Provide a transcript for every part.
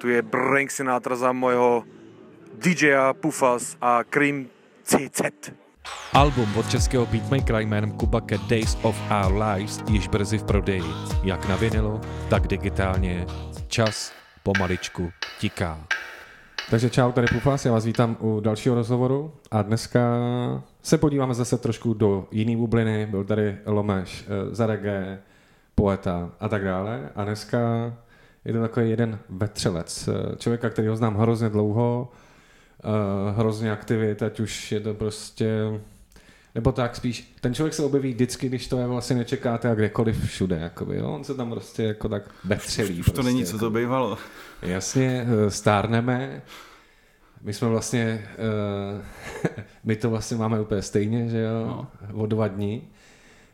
Tu je Frank Sinatra za mojho DJa Pufas a Cream CZ. Album od českého beatmakera jménem Kubake Days of Our Lives již brzy v prodeji, jak na vinilu, tak digitálně. Čas pomaličku tiká. Takže čau, tady Pufas, já vás vítám u dalšího rozhovoru a dneska se podíváme zase trošku do jiný bubliny. Byl tady Lomeš, eh, Zarege, poeta a tak dále. A dneska je to takový jeden vetřelec. eh, Člověka, který ho znám hrozně dlouho, eh, hrozně aktivit, ať už je to prostě... Nebo tak spíš, ten člověk se objeví vždycky, když to je vlastně nečekáte a kdekoliv všude, jakoby, jo? on se tam prostě jako tak vetřelí. Už to prostě, není, co jako. to bývalo. Jasně, eh, stárneme. My jsme vlastně, eh, my to vlastně máme úplně stejně, že jo, no. o dva dní.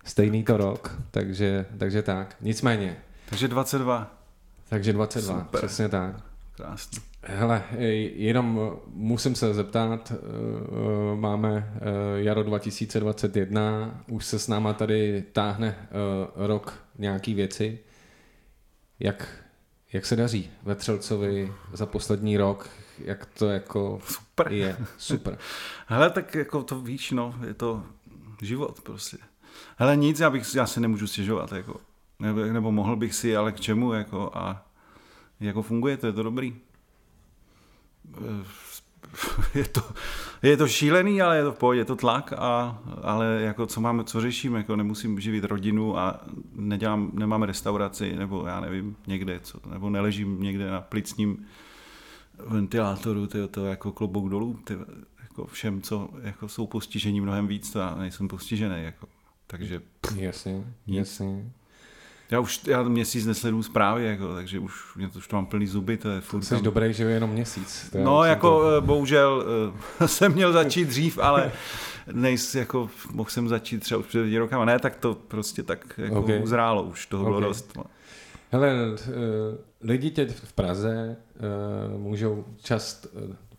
Stejný to rok, takže, takže tak. Nicméně, Takže 22. takže 22, Super. Přesně tak. Krásný. Hele, jenom eh, musím se zeptat, eh, eh, máme jaro 2021, už se s náma tady táhne rok nějaký věci. Jak, jak se daří Vetřelcovi za poslední rok? Jak to jako Super. je? Super. Hele, tak jako to víš, no, je to život prostě. Hele, nic, já, bych, já se nemůžu stěžovat, jako. Nebo, nebo mohl bych si, ale k čemu, jako, a jako funguje to, je to dobrý. Je to, je to šílený, ale je to v pohodě, je to tlak, a, ale jako co máme, co řeším, jako nemusím živit rodinu a nedělám, nemám restauraci, nebo já nevím, někde, co, nebo neležím někde na plicním ventilátoru, tyjo, to jako klobouk dolů, ty, jako všem, co jako jsou postižení mnohem víc, to já nejsem postižený, jako. takže Jasně, jasně. Já už já měsíc nesleduju zprávy, jako, takže už, mě to, už to mám plný zuby, to je furt Jsi tam- dobrý, že je jenom měsíc. To No, jsem jako to- eh, bohužel eh, jsem měl začít dřív, ale nejs, jako, mohl jsem začít třeba už před pěti rokama. Ne, tak to prostě tak jako Okay. uzrálo, už toho bylo Okay. dost. No. Hele, eh, lidi teď v Praze můžou čast,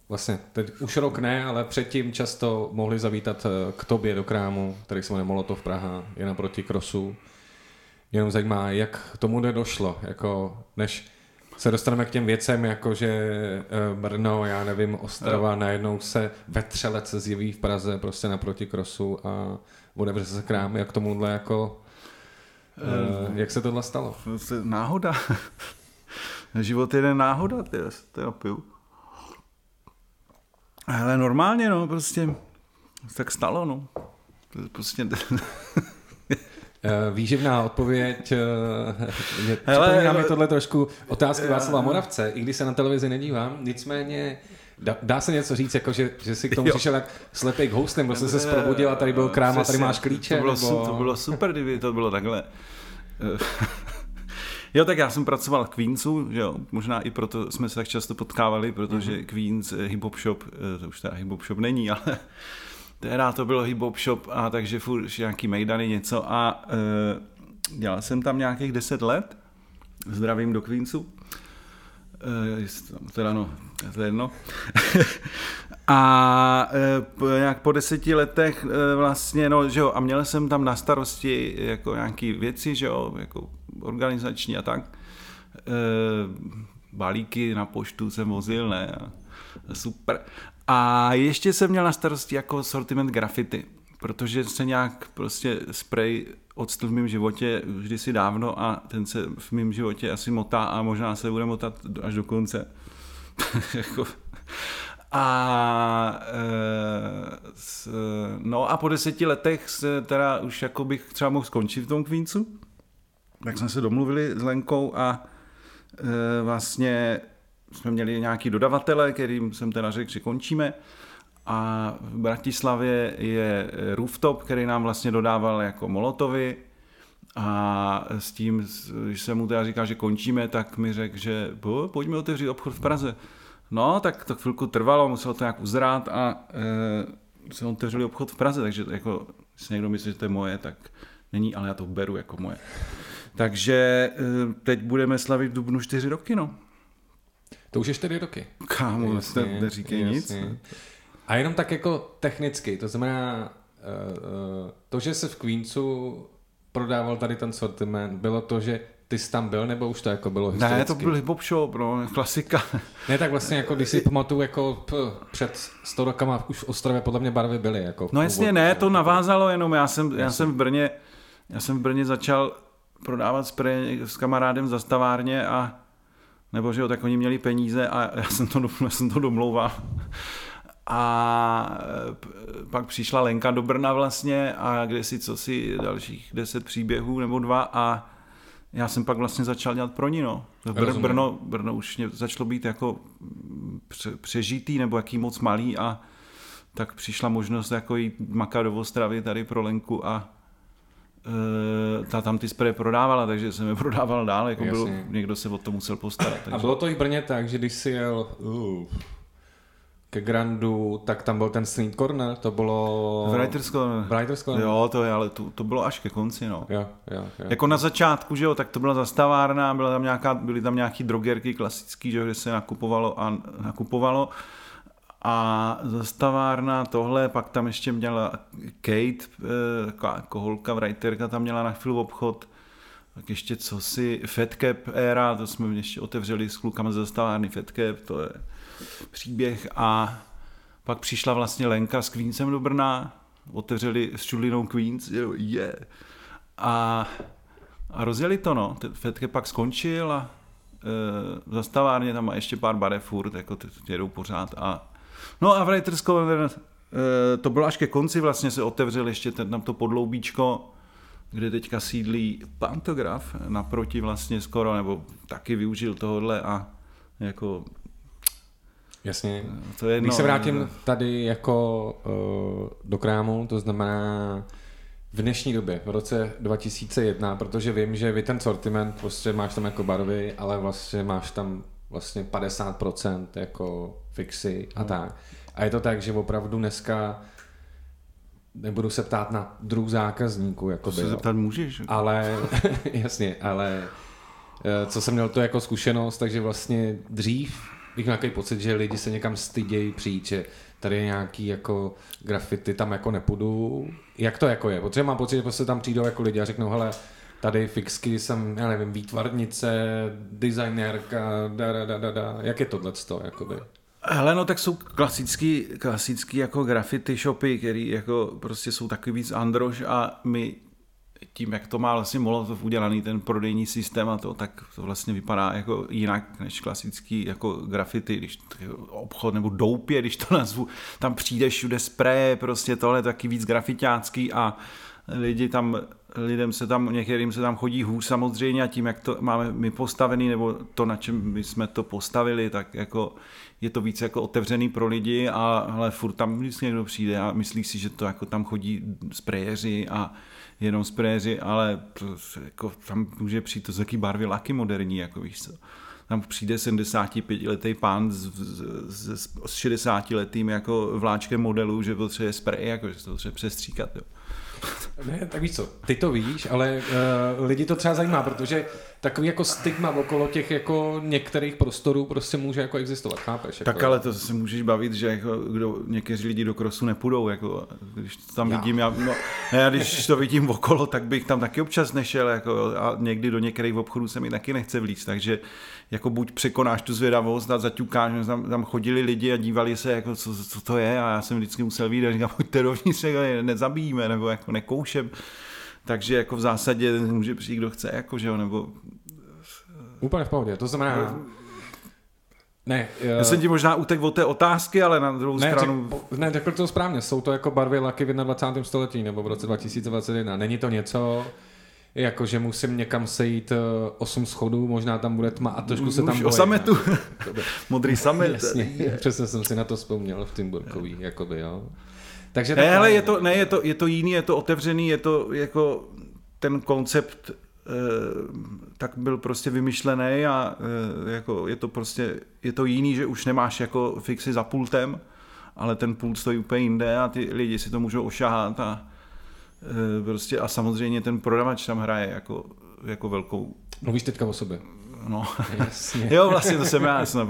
vlastně teď už rok ne, ale předtím často mohli zavítat k tobě do krámu, který se jmenuje Molotov Praha, je naproti Krosu. Jenom zajímá, jak k tomu nedošlo, jako než se dostaneme k těm věcem, jako že eh, Brno, já nevím, Ostrava, najednou se vetřelec zjeví v Praze prostě naproti Krosu a otevře se krám, jak tomuhle jako, eh, jak se tohle stalo? Náhoda. Život je náhoda, ty, já piju. Ale normálně, no, prostě tak stalo, no. Prostě, Výživná odpověď. eh, Připomíná mi tohle trošku otázky Václava Moravce, i když se na televizi nedívám, nicméně dá, dá se něco říct, jako že, že si k tomu Jo. přišel jak slepý k hostem, prostě se probudil a tady byl krám a tady máš klíče. To bylo, nebo... to bylo super, kdyby to bylo takhle. Jo, tak já jsem pracoval v Queensu, že jo, možná i proto jsme se tak často potkávali, protože Mhm. mm-hmm. Queens eh, hip hop shop, eh, to už teda hip hop shop není, ale tehdy to bylo hip hop shop a takže furt nějaký mejdany něco a e, dělal jsem tam nějakých 10 let, zdravím do Queensu, e, teda no, to je jedno. A e, nějak po deseti letech e, vlastně, no, že jo, a měl jsem tam na starosti jako nějaký věci, že jo, jako organizační a tak. E, balíky na poštu jsem vozil, ne, a, super. A ještě jsem měl na starosti jako sortiment grafity, protože se nějak prostě spray odstl v mém životě vždysi dávno a ten se v mém životě asi motá a možná se bude motat až do konce. jako, a, e, s, no a po deseti letech se teda už jako bych třeba mohl skončit v tom Queensu. Tak jsme se domluvili s Lenkou a e, vlastně jsme měli nějaký dodavatele, kterým jsem teda řekl, že končíme. A v Bratislavě je Rooftop, který nám vlastně dodával jako Molotovy. A s tím, když jsem mu teda říkal, že končíme, tak mi řekl, že "Po, pojďme otevřít obchod v Praze. No, tak to chvilku trvalo, muselo to nějak uzrát a e, jsme otevřeli obchod v Praze, takže jako, si někdo myslí, že to je moje, tak není, ale já to beru jako moje. Takže e, teď budeme slavit v Dubnu čtyři roky, no. To už je čtyři roky. Kámo, jasně, neříkej nic. A jenom tak jako technicky, to znamená, uh, to, že se v Queensu prodával tady ten sortiment, bylo to, že ty jsi tam byl, nebo už to jako bylo historicky? Ne, to byl hip-hop shop, no, klasika. Ne, tak vlastně jako když si pamatuju, jako p, před 100 rokama už v Ostrově podle mě barvy byly. Jako No jasně, ne, to navázalo jenom, já jsem, já jsem v Brně, já jsem v Brně začal prodávat spray s kamarádem v zastavárně a nebo že jo, tak oni měli peníze a já jsem to, já jsem to domlouval. A pak přišla Lenka do Brna vlastně a kde si co si dalších deset příběhů nebo dva a já jsem pak vlastně začal dělat pro ní, no. Br-. Brno, Brno už mě začalo být jako pře- přežitý nebo jaký moc malý a tak přišla možnost jako jít makat do Ostravy tady pro Lenku a ta tam ty spreje prodávala, takže jsem je prodával dál, jako byl, někdo se o to musel postarat. A Takže. bylo to i v Brně tak, že když jsi jel uh, ke Grandu, tak tam byl ten Street Corner, to bylo... V Writers Corner. V Writers Corner? Jo, to je, ale to, to bylo až ke konci, no. Jo, jo, jo. Jako na začátku, že jo, tak to byla zastavárna, byla tam nějaká, byly tam nějaký drogerky klasický, že jo, kde se nakupovalo a nakupovalo. A zastavárna tohle, pak tam ještě měla Kate, eh, taková jako holka, writerka, tam měla na chvíli obchod. Tak ještě co si, Fatcap éra, to jsme ještě otevřeli s klukama ze zastavárny Fatcap, to je příběh. A pak přišla vlastně Lenka s Queensem do Brna, otevřeli s Čudlinou Queens, je, yeah. a, a rozjeli to, no. Fatcap pak skončil a e, v zastavárně tam má ještě pár barev furt, jako ty, ty jedou pořád. A, no a v Writers Corner, e, to bylo až ke konci, vlastně se otevřel ještě ten, tam to podloubíčko, kde teďka sídlí Pantograf, naproti vlastně skoro, nebo taky využil tohohle a jako Jasně. to je jedno. Když se vrátím tady jako uh, do krámu, to znamená v dnešní době, v roce 2001, protože vím, že vy ten sortiment, prostě máš tam jako barvy, ale vlastně máš tam vlastně 50% jako fixy a tak. A je to tak, že opravdu dneska nebudu se ptát na druh zákazníků, To jako se zeptat můžeš. ale jasně, ale eh, co jsem měl to jako zkušenost, takže vlastně dřív bych měl takový pocit, že lidi se někam stydějí přijít, že tady je nějaký jako graffiti, tam jako nepůjdu. Jak to jako je? Protože mám pocit, že prostě tam přijdou jako lidi a řeknou, hele, tady fixky jsem, já nevím, výtvarnice, designérka, da, da, da, da, da. Jak je tohleto, jakoby? Hele, no tak jsou klasický, klasický jako graffiti shopy, který jako prostě jsou takový víc androž a my tím, jak to má vlastně Molotov udělaný ten prodejní systém a to, tak to vlastně vypadá jako jinak než klasický jako graffiti, když obchod nebo doupě, když to nazvu, tam přijde všude spreje, prostě tohle taky víc grafitácký a lidi tam, lidem se tam, některým se tam chodí hůř samozřejmě a tím, jak to máme my postavený, nebo to, na čem my jsme to postavili, tak jako je to víc jako otevřený pro lidi a ale furt tam vždycky někdo přijde a myslí si, že to jako tam chodí sprejeři a jenom sprejeři, ale prostě jako tam může přijít to z jaký barvy laky moderní, jako víš co. Tam přijde 75-letý pán s, s, s, s 60-letým jako vláčkem modelu, že potřebuje sprej, jako, že to potřebuje přestříkat. Jo. Ne, tak víš co, ty to víš, ale uh, lidi to třeba zajímá, protože takový jako stigma okolo těch jako některých prostorů prostě může jako existovat, chápeš? Jako, Tak ale to se můžeš bavit, že jako kdo, někteří lidi do krosu nepůjdou, jako, když to tam Já. vidím, já, no, ne, já když to vidím okolo, tak bych tam taky občas nešel, jako, a někdy do některých obchodů se mi taky nechce vlíct, takže jako buď překonáš tu zvědavost a zaťukáš, že tam, tam chodili lidi a dívali se, jako, co, co, to je a já jsem vždycky musel vidět a říkám, pojďte dovnitř, nezabijíme, nebo jako nekoušem, takže jako v zásadě může přijít, kdo chce, jako, že jo, nebo Úplně v pohodě, to znamená... Ne, já jsem ti možná utek od té otázky, ale na druhou ne, stranu... řek, ne, řekl to správně, jsou to jako barvy laky v 21. století nebo v roce 2021. Není to něco, jako že musím někam sejít 8 schodů, možná tam bude tma a trošku se tam Už bojím. o sametu. Jakoby. Modrý samet. Jasně, přesně jsem si na to vzpomněl v Timburkový, jakoby, jo. Takže Ne, ale je to, ne, je to, je to jiný, je to otevřený, je to jako ten koncept eh, tak byl prostě vymyšlený a eh, jako je to prostě, je to jiný, že už nemáš jako fixy za pultem, ale ten pult stojí úplně jinde a ty lidi si to můžou ošahat a eh, prostě a samozřejmě ten prodavač tam hraje jako, jako velkou, Mluvíš teďka o sobě. no, Jasně. jo vlastně to jsem já, jsem,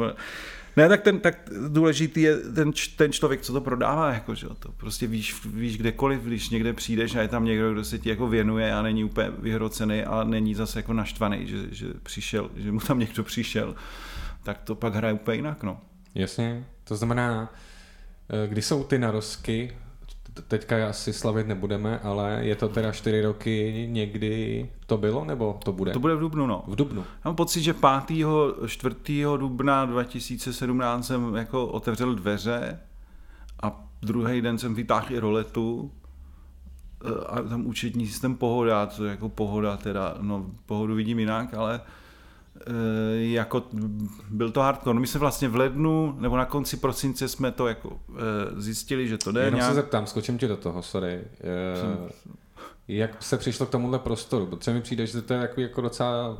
Ne, tak, ten, tak důležitý je ten, ten člověk, co to prodává, jako, že to prostě víš, víš kdekoliv, když někde přijdeš a je tam někdo, kdo se ti jako věnuje a není úplně vyhrocený a není zase jako naštvaný, že, že přišel, že mu tam někdo přišel, tak to pak hraje úplně jinak, no. Jasně, to znamená, eh, kdy jsou ty narozky, t- teďka asi slavit nebudeme, ale je to teda čtyři roky někdy to bylo, nebo to bude? To bude v Dubnu, no. V Dubnu. Já mám pocit, že 5. 4. dubna 2017 jsem jako otevřel dveře a druhý den jsem vytáhl i roletu eh, a tam účetní systém pohoda, co je jako pohoda teda, no pohodu vidím jinak, ale jako byl to hardcore. No my jsme vlastně v lednu nebo na konci prosince jsme to jako eh, zjistili, že to jde. Jenom nějak- se zeptám, skočím ti do toho, sorry. Eh, Jak se přišlo k tomuhle prostoru? Protože mi přijde, že to je jako, jako docela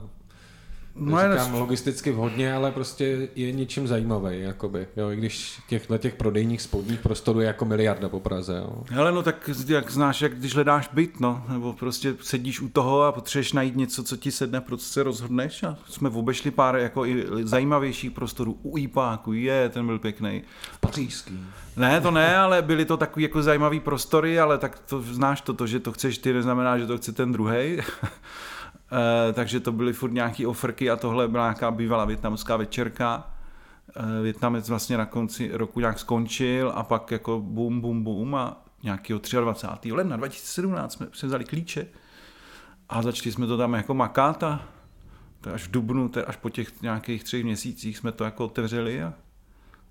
Je- říkám logisticky vhodně, ale prostě je něčím zajímavý, jakoby. Jo, i když těchhle těch prodejních spodních prostorů je jako miliarda po Praze, jo. Hele, no tak jak znáš, jak když hledáš byt, no, nebo prostě sedíš u toho a potřebuješ najít něco, co ti sedne, proto se rozhodneš a jsme obešli pár jako i zajímavějších prostorů u Ipáku, je, ten byl pěkný. Pařížský. Ne, to ne, ale byly to takový jako zajímavý prostory, ale tak to znáš to, to, že to chceš ty, neznamená, že to chce ten druhý. takže to byly furt nějaký ofrky a tohle byla nějaká bývalá větnamská večerka. Eh, Větnamec vlastně na konci roku nějak skončil a pak jako bum, bum, bum a nějakého 23. ledna 2017 jsme si vzali klíče a začali jsme to tam jako makat a až v Dubnu, až po těch nějakých třech měsících jsme to jako otevřeli a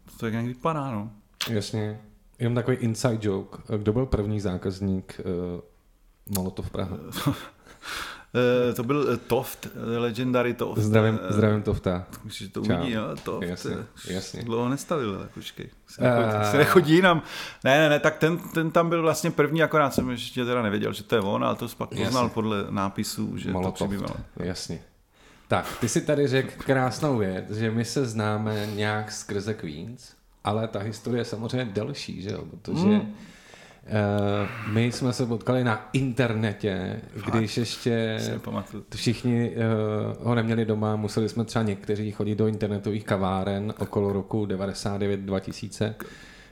to tak nějak vypadá, no. Jasně. Jenom takový inside joke. Kdo byl první zákazník uh, Molotov Praha? Eh, to byl eh, Toft, eh, Legendary Toft. Zdravím, zdravím Tofta. Myslím, že to Čau. uvidí, jo, Toft. Jasně, jasně. Dlouho nestavil, ale počkej. Se nechodí, jinam. Ne, ne, ne, tak ten, ten tam byl vlastně první, akorát jsem ještě teda nevěděl, že to je on, ale to pak poznal podle nápisů, že Molotov. to přibývalo. Jasně. Tak, ty si tady řekl krásnou věc, že my se známe nějak skrze Queens, ale ta historie je samozřejmě delší, že jo? Protože Hmm. mm. Uh, my jsme se potkali na internetě, když ještě všichni uh, ho neměli doma, museli jsme třeba někteří chodit do internetových kaváren okolo roku 99-2000,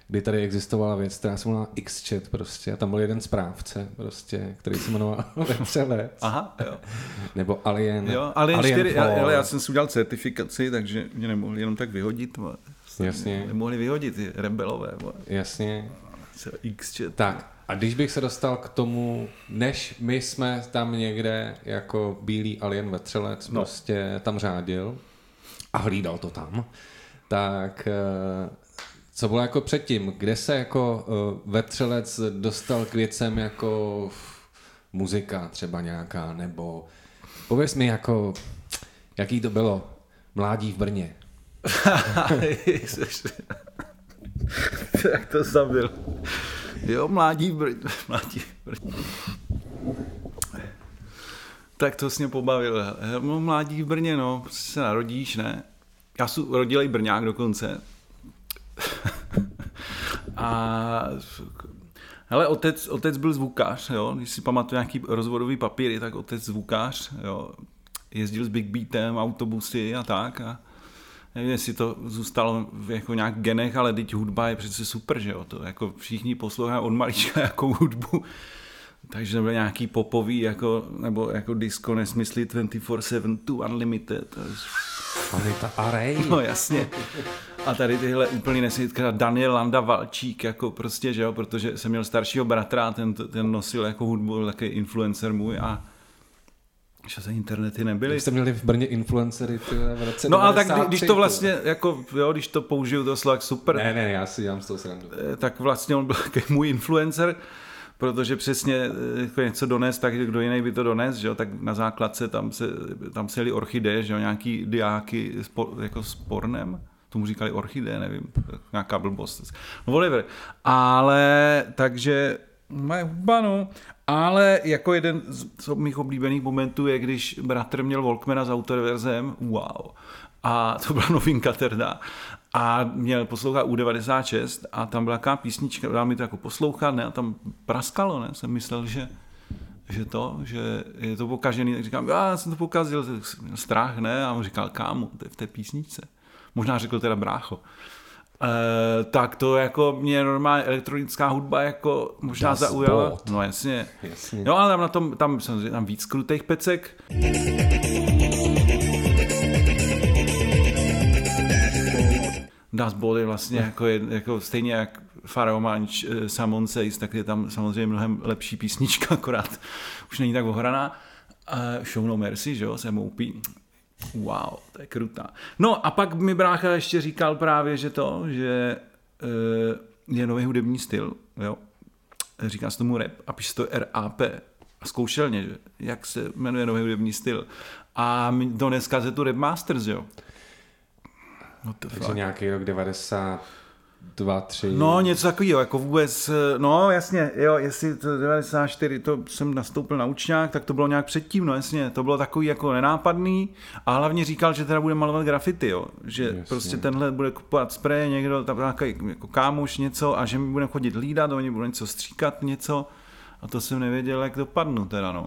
kdy tady existovala věc, která se jmenovala Xchat prostě a tam byl jeden správce prostě, který se jmenoval Vetřelec. Aha, jo. Nebo Alien. jo ale, Alien čtyři, já, Fall. ale já jsem si udělal certifikaci, takže mě nemohli jenom tak vyhodit. Jasně. Nemohli vyhodit, ty rebelové. vole. Jasně. X-chat. Tak, a když bych se dostal k tomu, než my jsme tam někde jako bílý alien vetřelec No. no. prostě tam řádil a hlídal to tam, tak eh, co bylo jako předtím? Kde se jako eh, vetřelec dostal k věcem jako muzika třeba nějaká, nebo pověz mi jako, jaký to bylo mládí v Brně. Jak to zabil. Jo, mládí v Brně. Mládí v Brně. Tak to mě pobavil. Hele, No, mládí v Brně, no, prostě se narodíš, ne? Já jsem rodilej Brňák dokonce. A hele, otec, otec byl zvukář, jo? když si pamatuju nějaký rozvodový papíry, tak otec zvukář, jo? jezdil s Big Beatem, autobusy a tak a nevím, jestli to zůstalo v jako nějak genech, ale teď hudba je přece super, že jo, to jako všichni poslouchají od malička jako hudbu, takže nebyl nějaký popový, jako, nebo jako disco nesmysly 24-7 to Unlimited. Anita Array. No jasně. A tady tyhle úplný nesmysly, Daniel Landa Valčík, jako prostě, že jo, protože jsem měl staršího bratra a ten, ten nosil jako hudbu, byl takový influencer můj a že se internety nebyly. Vy jste měli v Brně influencery ty, v roce No ale tak 93, když to vlastně, jako, jo, když to použiju to slovo, super, Ne, ne, já si dělám z toho srandu. Eh, tak vlastně on byl můj influencer, protože přesně eh, jako něco dones, tak kdo jiný by to dones, že jo? tak na základce tam se, tam se jeli orchideje, že jo? nějaký diáky spo, jako s pornem, tomu říkali orchideje, nevím, nějaká blbost. No whatever. Ale takže hudba, no. Ale jako jeden z mých oblíbených momentů je, když bratr měl Walkmana s autoreverzem, wow. A to byla novinka teda. A měl poslouchat U96 a tam byla taková písnička, dal mi to jako poslouchat, ne, a tam praskalo, ne, jsem myslel, že že to, že je to pokažený, tak říkám, já jsem to pokazil, strach, ne, a on říkal, kámo, to je v té písničce. možná řekl teda brácho. E, tak to jako mě normálně elektronická hudba jako možná Das zaujala. Boot. No jasně. Jasně. No ale tam na tom, tam samozřejmě tam víc krutých pecek. Das Boot je vlastně jako, je, jako stejně jak Pharaoh Manch, uh, Samon Says, tak je tam samozřejmě mnohem lepší písnička, akorát už není tak ohraná. Uh, Show No Mercy, že jo, se moupí. Wow, to je krutá. No a pak mi brácha ještě říkal právě, že to, že uh, je nový hudební styl, jo. Říká se tomu rap a píše se to RAP. A zkoušel mě, že, jak se jmenuje nový hudební styl. A mi dones kazetu Rap Masters, jo. What the Takže fuck? nějaký rok 92, 3. No, něco takového, jako vůbec, eh, no jasně, jo, jestli to 94, to jsem nastoupil na učňák, tak to bylo nějak předtím, no jasně, to bylo takový jako nenápadný a hlavně říkal, že teda bude malovat grafity, jo, že Jasně. prostě tenhle bude kupovat spreje, někdo, tam nějaký jako kámoš něco a že mi bude chodit hlídat, oni budou něco stříkat, něco a to jsem nevěděl, jak dopadnu teda, no.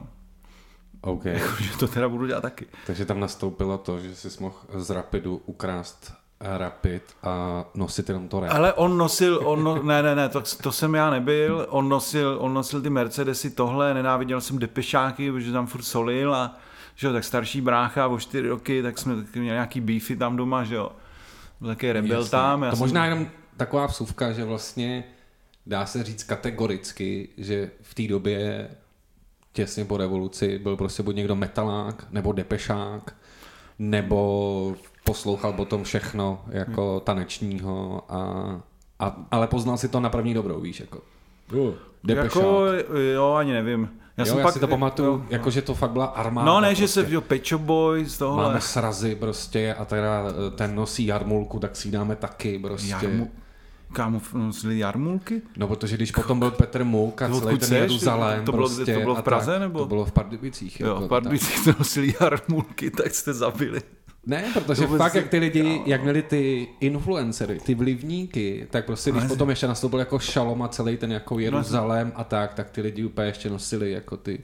OK. Že to teda budu dělat taky. Takže tam nastoupilo to, že jsi mohl z Rapidu ukrást Rapid a nosit jenom to rap. Ale on nosil, on no, ne, ne, ne, to, to jsem já nebyl, on nosil, on nosil ty Mercedesy tohle, nenáviděl jsem depešáky, protože tam furt solil a že jo, tak starší brácha o čtyři roky, tak jsme taky měli nějaký beefy tam doma, že jo. Byl takový rebel Jasně. tam. Já to jsem- možná jenom taková vsuvka, že vlastně dá se říct kategoricky, že v té době těsně po revoluci byl prostě buď někdo metalák, nebo depešák, nebo poslouchal potom všechno jako tanečního, a, a, ale poznal si to na první dobrou, víš, jako. Depešák. Jako, jo, ani nevím. Já, jo, já si to pamatuju, jo, jako že to fakt byla armáda. No ne, že prostě. se, jo, Pecho Boys, tohle. Máme srazy prostě a teda eh, ten nosí jarmulku, tak si ji dáme taky prostě. Jarmu... Kámo, nosili jarmulky? No protože když potom byl Petr Mouk a To celý ten? Jeruzalém To bylo- prostě to bylo v Praze, tak, nebo? To bylo v Pardubicích. Jo, jako, v. Pardubicích jste nosili jarmulky, tak jste zabili. Ne, protože To vůbec fakt, jak ty lidi, jak měli ty influencery, ty vlivníky, tak prostě když potom ještě nastoupil jako Šalom a celý ten jako Jeruzalém a tak, tak ty lidi úplně ještě nosili jako ty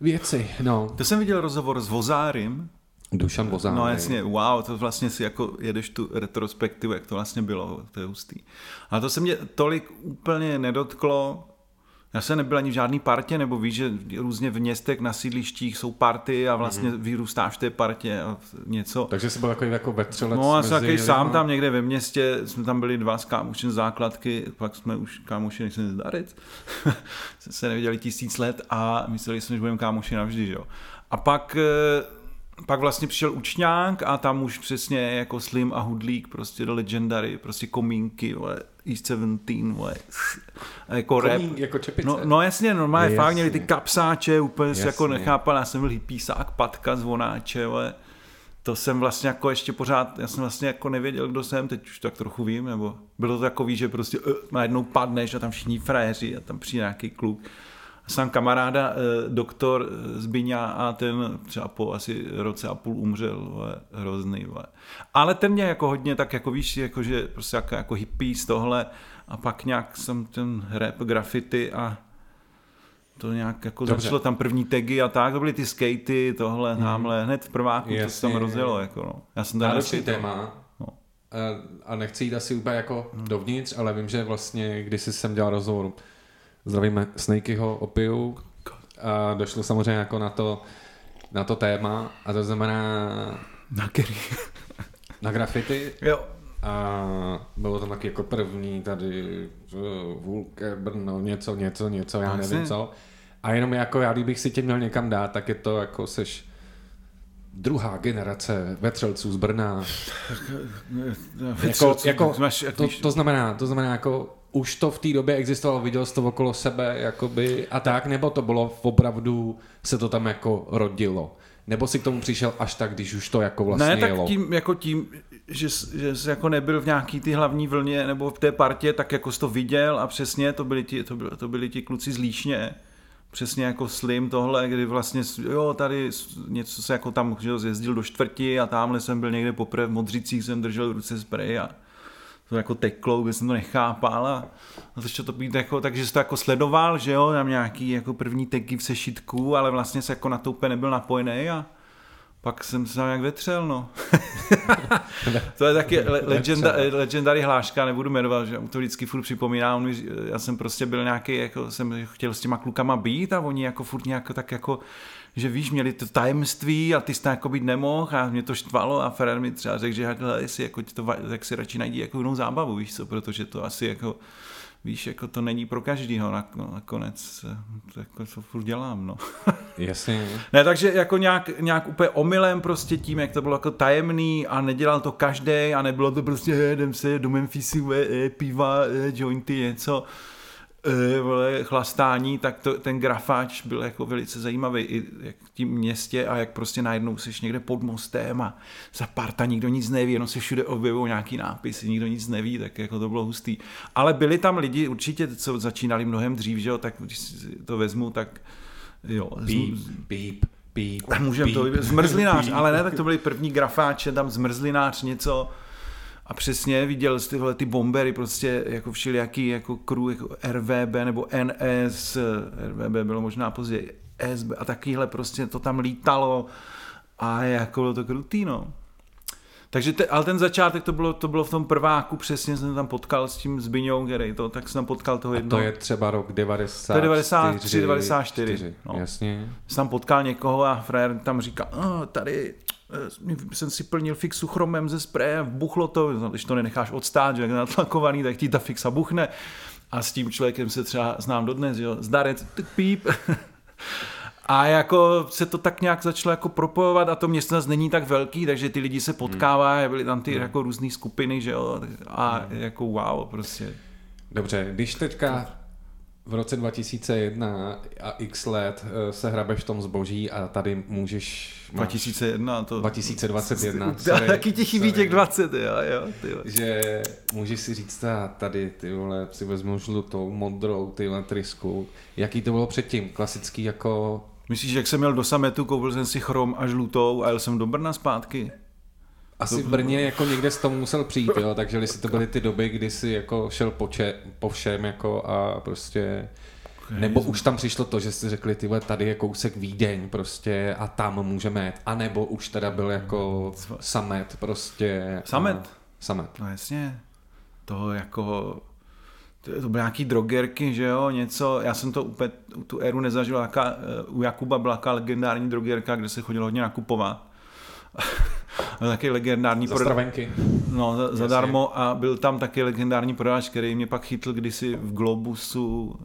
věci, no. To jsem viděl rozhovor s Vozárym, Dušan Bozán. No jasně, wow, to vlastně si jako jedeš tu retrospektivu, jak to vlastně bylo, to je hustý. Ale to se mě tolik úplně nedotklo, já jsem nebyl ani v žádný partě, nebo víš, že různě v městech na sídlištích jsou party a vlastně mm-hmm. vyrůstáš v té partě a něco. Takže jsi byl takový jako vetřelec No já jsem takový sám tam někde ve městě, jsme tam byli dva z kámoši z základky, pak jsme už kámoši nechci nezdarit, jsme se neviděli tisíc let a mysleli jsme, že budeme kámoši navždy, že jo. A pak, eh, pak vlastně přišel učňák a tam už přesně jako Slim a Hudlík, prostě do Legendary, prostě komínky, vole, East 17, vole, a jako rap. Komín, jako čepice. No, no jasně, normálně Jasně. fakt měli ty kapsáče, úplně si jako Jasně. nechápal, já jsem byl hippísák, patka, zvonáče, ale to jsem vlastně jako ještě pořád, já jsem vlastně jako nevěděl, kdo jsem, teď už tak trochu vím, nebo bylo to takový, že prostě uh, najednou padneš a tam všichni frajeři a tam přijde nějaký kluk. A jsem kamaráda, eh, doktor Zbyňa a ten třeba po asi roce a půl umřel, vole, hrozný, vole. Ale ten mě jako hodně tak jako víš, jako že prostě jako, jako hippie z tohle a pak nějak jsem ten rap, graffiti a to nějak jako Dobře. začalo tam první tagy a tak, to byly ty skatey, tohle, mm. tamhle, hned v prváku to se Jasně. tam rozjelo, jako no. Já jsem tam neskateoval. téma. No. A- A nechci jít asi úplně jako dovnitř, ale vím, že vlastně, když jsem dělal rozhovor, zdravíme Snakeyho opiu, a došlo samozřejmě jako na to, na to téma, a to znamená Na který? na graffiti, jo. a bylo tam taky jako první tady Vulke, Brno, něco, něco, něco, já nevím co. A jenom jako já, kdybych si tě měl někam dát, tak je to jako seš druhá generace vetřelců z Brna. Jako, jako, máš, jak to, to, znamená, to znamená jako už to v té době existovalo, viděl jsi to okolo sebe jakoby a tak, nebo to bylo opravdu, se to tam jako rodilo? Nebo si k tomu přišel až tak, když už to jako vlastně ne, tak jelo? tím, jako tím, že, jsi- že jsi jako nebyl v nějaký ty hlavní vlně nebo v té partě, tak jako jsi to viděl a přesně to byli ti, to byli, to byli ti kluci z Líšně, přesně jako Slim tohle, kdy vlastně, jo, tady něco se jako tam, že jo, zjezdil do čtvrti a tamhle jsem byl někde poprvé v Modřicích, jsem držel v ruce spray a to jako teklo, kde jsem to nechápal a, a začalo to být jako, takže jsi to jako sledoval, že jo, tam nějaký jako první teky v sešitku, ale vlastně se jako na to úplně nebyl napojený a pak jsem se tam jak vetřel, no. to je taky le- legenda, legendary hláška, nebudu jmenovat, že to vždycky furt připomíná, on mi, já jsem prostě byl nějaký, jako jsem chtěl s těma klukama být a oni jako furt nějak tak jako že víš, měli to tajemství a ty jsi jako být nemohl a mě to štvalo a Ferrer mi třeba řekl, že hele, jestli jako to, tak si radši najdi jako jinou zábavu, víš co, protože to asi jako víš, jako to není pro každýho nakonec, to, jako to furt dělám, no. Jasně. ne, takže jako nějak, nějak úplně omylem prostě tím, jak to bylo jako tajemný a nedělal to každý a nebylo to prostě, jdem se do Memphisu, e, piva, e, jointy, něco, e, vole, chlastání, tak to, ten grafáč byl jako velice zajímavý i jak v tím městě a jak prostě najednou jsi někde pod mostem a za parta nikdo nic neví, jenom se všude objevují nějaký nápisy, nikdo nic neví, tak jako to bylo hustý. Ale byli tam lidi určitě, co začínali mnohem dřív, že jo, tak když si to vezmu, tak jo. Píp, píp, píp. Můžem to zmrzlinář, ale ne, tak to byli první grafáče, tam zmrzlinář něco, a přesně viděl z tyhle ty bombery prostě jako všelijaký jako crew, jako RVB nebo NS, RVB bylo možná později, SB a takovýhle prostě to tam lítalo a jako bylo to krutý, no. Takže te, ale ten začátek to bylo, to bylo v tom prváku, přesně jsem tam potkal s tím Zbyňou, který to, tak jsem tam potkal toho jednoho. A to je třeba rok 90. To je 93, 94. No. Jasně. Jsem tam potkal někoho a frajer tam říká, oh, tady jsem si plnil fixu chromem ze spreje, buchlo to, když to nenecháš odstát, že jak je natlakovaný, tak ti ta fixa buchne. A s tím člověkem se třeba znám dodnes, jo, zdarec, píp. A jako se to tak nějak začalo jako propojovat a to město zase není tak velký, takže ty lidi se potkávají, byly tam ty hmm. jako různé skupiny, že jo, a hmm. jako wow, prostě. Dobře, když teďka v roce 2001 a x let eh, se hrabeš v tom zboží a tady můžeš... 2001 to... 2021, sorry, Taky ti chybí těch 20, jo, jo, ty Že můžeš si říct, tady ty vole, si vezmu žlutou, modrou, tyhle trysku. Jaký to bylo předtím? Klasický jako... Myslíš, jak jsem měl do sametu, koupil jsem si chrom a žlutou a jel jsem do Brna zpátky? Asi v Brně jako někde z toho musel přijít, jo, takže si to byly ty doby, kdy si jako šel po, če, po všem jako a prostě nebo už tam přišlo to, že si řekli, tyhle, tady je kousek Vídeň prostě a tam můžeme jet. A nebo už teda byl jako samet prostě. Samet? A, samet. No jasně. To jako to, to byly nějaký drogerky, že jo, něco, já jsem to úplně, tu éru nezažil, jaká, u Jakuba byla legendární drogerka, kde se chodilo hodně nakupovat taky legendární za stravenky. No, za, zadarmo a byl tam taky legendární prodavač, který mě pak chytl kdysi v Globusu,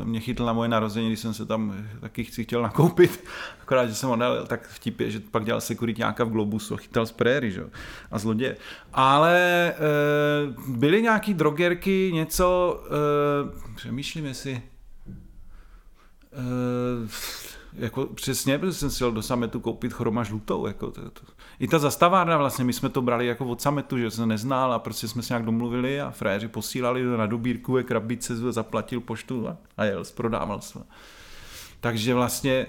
eh, mě chytl na moje narození, když jsem se tam taky chci chtěl nakoupit, akorát, že jsem ho dal tak vtipě, že pak dělal security nějaká v Globusu a chytal z préry, že? a zlodě. Ale e, byly nějaký drogerky, něco, e, přemýšlím, jestli e, jako přesně, protože jsem si jel do sametu koupit chroma žlutou. Jako to, to. I ta zastavárna vlastně, my jsme to brali jako od sametu, že jsem neznal a prostě jsme se nějak domluvili a fréři posílali na dobírku, je krabice, zaplatil poštu a, a jel, prodával se. Takže vlastně,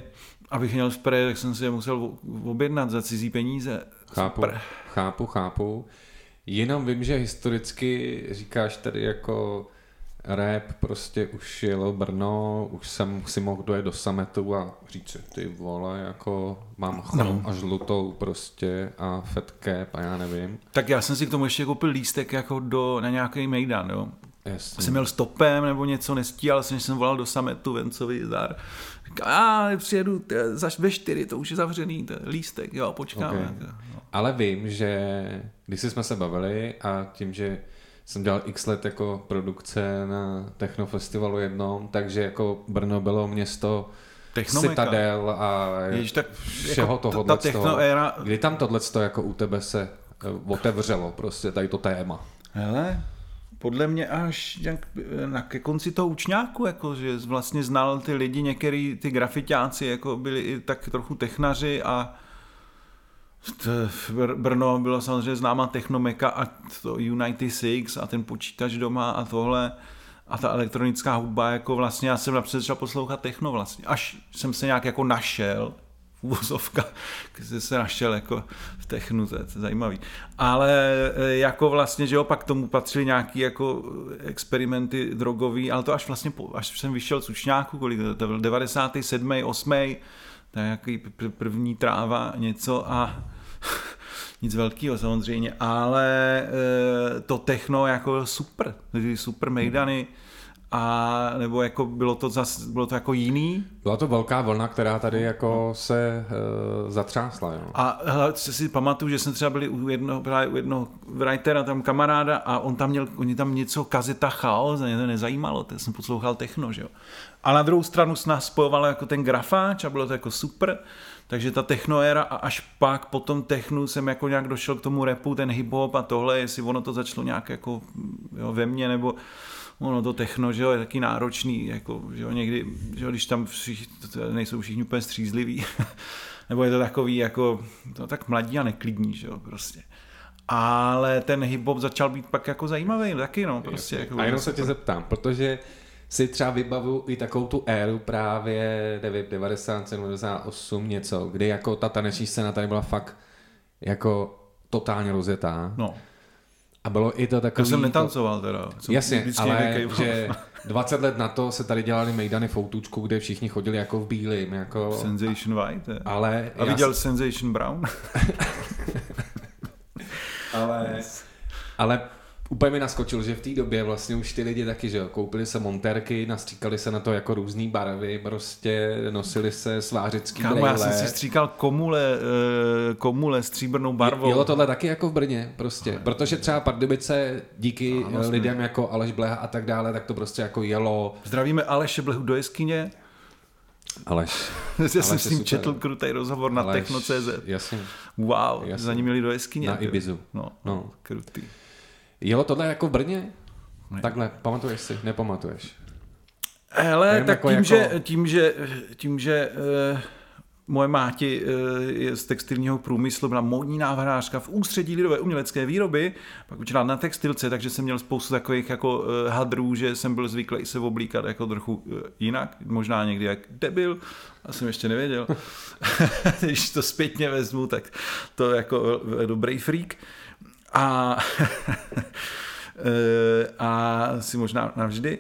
abych měl spray, tak jsem si je musel objednat za cizí peníze. Chápu, Super. chápu, chápu. Jenom vím, že historicky říkáš tady jako rap prostě už jelo Brno, už jsem si mohl dojet do sametu a říct si, ty vole, jako mám chrom no. a žlutou prostě a fat cap a já nevím. Tak já jsem si k tomu ještě koupil lístek jako do, na nějaký mejdan, jo. Jasně. Jsem měl stopem nebo něco nestíhal, jsem, jsem volal do sametu Vencový zdar. Říkal, a přijedu tě, za ve čtyři, to už je zavřený, to je lístek, jo, počkáme. Okay. No. Ale vím, že když jsme se bavili a tím, že jsem dělal x let jako produkce na Technofestivalu jednom, takže jako Brno bylo město Technomeka. Citadel a Jež, tak všeho jako tohohle. Ta technoéra... Kdy tam tohle jako u tebe se eh, otevřelo prostě tady to téma? Hele, podle mě až jak, na ke konci toho učňáku, jako, že vlastně znal ty lidi, některý ty grafitáci jako byli i tak trochu technaři a Brno bylo samozřejmě známá Technomeka a to United Six a ten počítač doma a tohle a ta elektronická hudba, jako vlastně já jsem napřed začal poslouchat techno vlastně, až jsem se nějak jako našel, uvozovka, když se našel jako v technu, to je, to je zajímavý. Ale e, jako vlastně, že opak tomu patřily nějaký jako experimenty drogový, ale to až vlastně, až jsem vyšel z učňáku, kolik to byl, 97. 8 tak jaký pr- první tráva, něco a nic velkého samozřejmě, ale e, to techno jako super, super mejdany, a nebo jako bylo to, zas, bylo to jako jiný. Byla to velká vlna, která tady jako se uh, zatřásla. Jo. A hele, si pamatuju, že jsme třeba byli u jednoho, právě u jednoho writera, tam kamaráda a on tam měl, oni tam něco, kazeta chaos, a mě to nezajímalo, to jsem poslouchal techno, že jo. A na druhou stranu s nás spojovalo jako ten grafáč a bylo to jako super, takže ta technoera a až pak po tom technu jsem jako nějak došel k tomu repu, ten hip-hop a tohle, jestli ono to začalo nějak jako jo, ve mně, nebo ono to techno, že jo, je taky náročný, jako, že jo, někdy, že jo, když tam všichni, nejsou všichni úplně střízliví, nebo je to takový jako, to tak mladí a neklidní, že jo, prostě. Ale ten hip-hop začal být pak jako zajímavý taky, no, prostě. Jako, a jenom se tě zeptám, protože si třeba vybavu i takovou tu éru právě 90, 98 něco, kdy jako ta taneční scéna tady byla fakt jako totálně rozjetá. No. A bylo i to takový... To jsem netancoval teda. Jsem Jasně, ale že 20 let na to se tady dělali mejdany v Outučku, kde všichni chodili jako v bílým. Jako... Sensation White. Je. Ale A viděl já... Sensation Brown? ale, ale úplně mi naskočil, že v té době vlastně už ty lidi taky, že jo, koupili se montérky, nastříkali se na to jako různé barvy, prostě nosili se svářický Kámo, já jsem si stříkal komule, eh, komule stříbrnou barvou. Bylo tohle taky jako v Brně, prostě, protože třeba Pardubice díky ano, lidem jako Aleš Bleha a tak dále, tak to prostě jako jelo. Zdravíme Aleše Blehu do jeskyně. Aleš. Já jsem Aleš s ním četl krutý rozhovor na Techno.cz. Jasně. Wow, jasně. za ním měli do jeskyně. Na Ibizu. No, no. krutý. Jelo tohle jako v Brně? Ne. Takhle, pamatuješ si? Nepamatuješ? Hele, Nevím, tak jako tím, jako... že, tím, že, tím, že uh, moje máti uh, je z textilního průmyslu, byla módní návrhářka v ústředí lidové umělecké výroby, pak učila na textilce, takže jsem měl spoustu takových jako uh, hadrů, že jsem byl zvyklý se oblíkat jako trochu uh, jinak, možná někdy jak debil, a jsem ještě nevěděl. Když to zpětně vezmu, tak to jako dobrý freak. A, eh, a si možná navždy.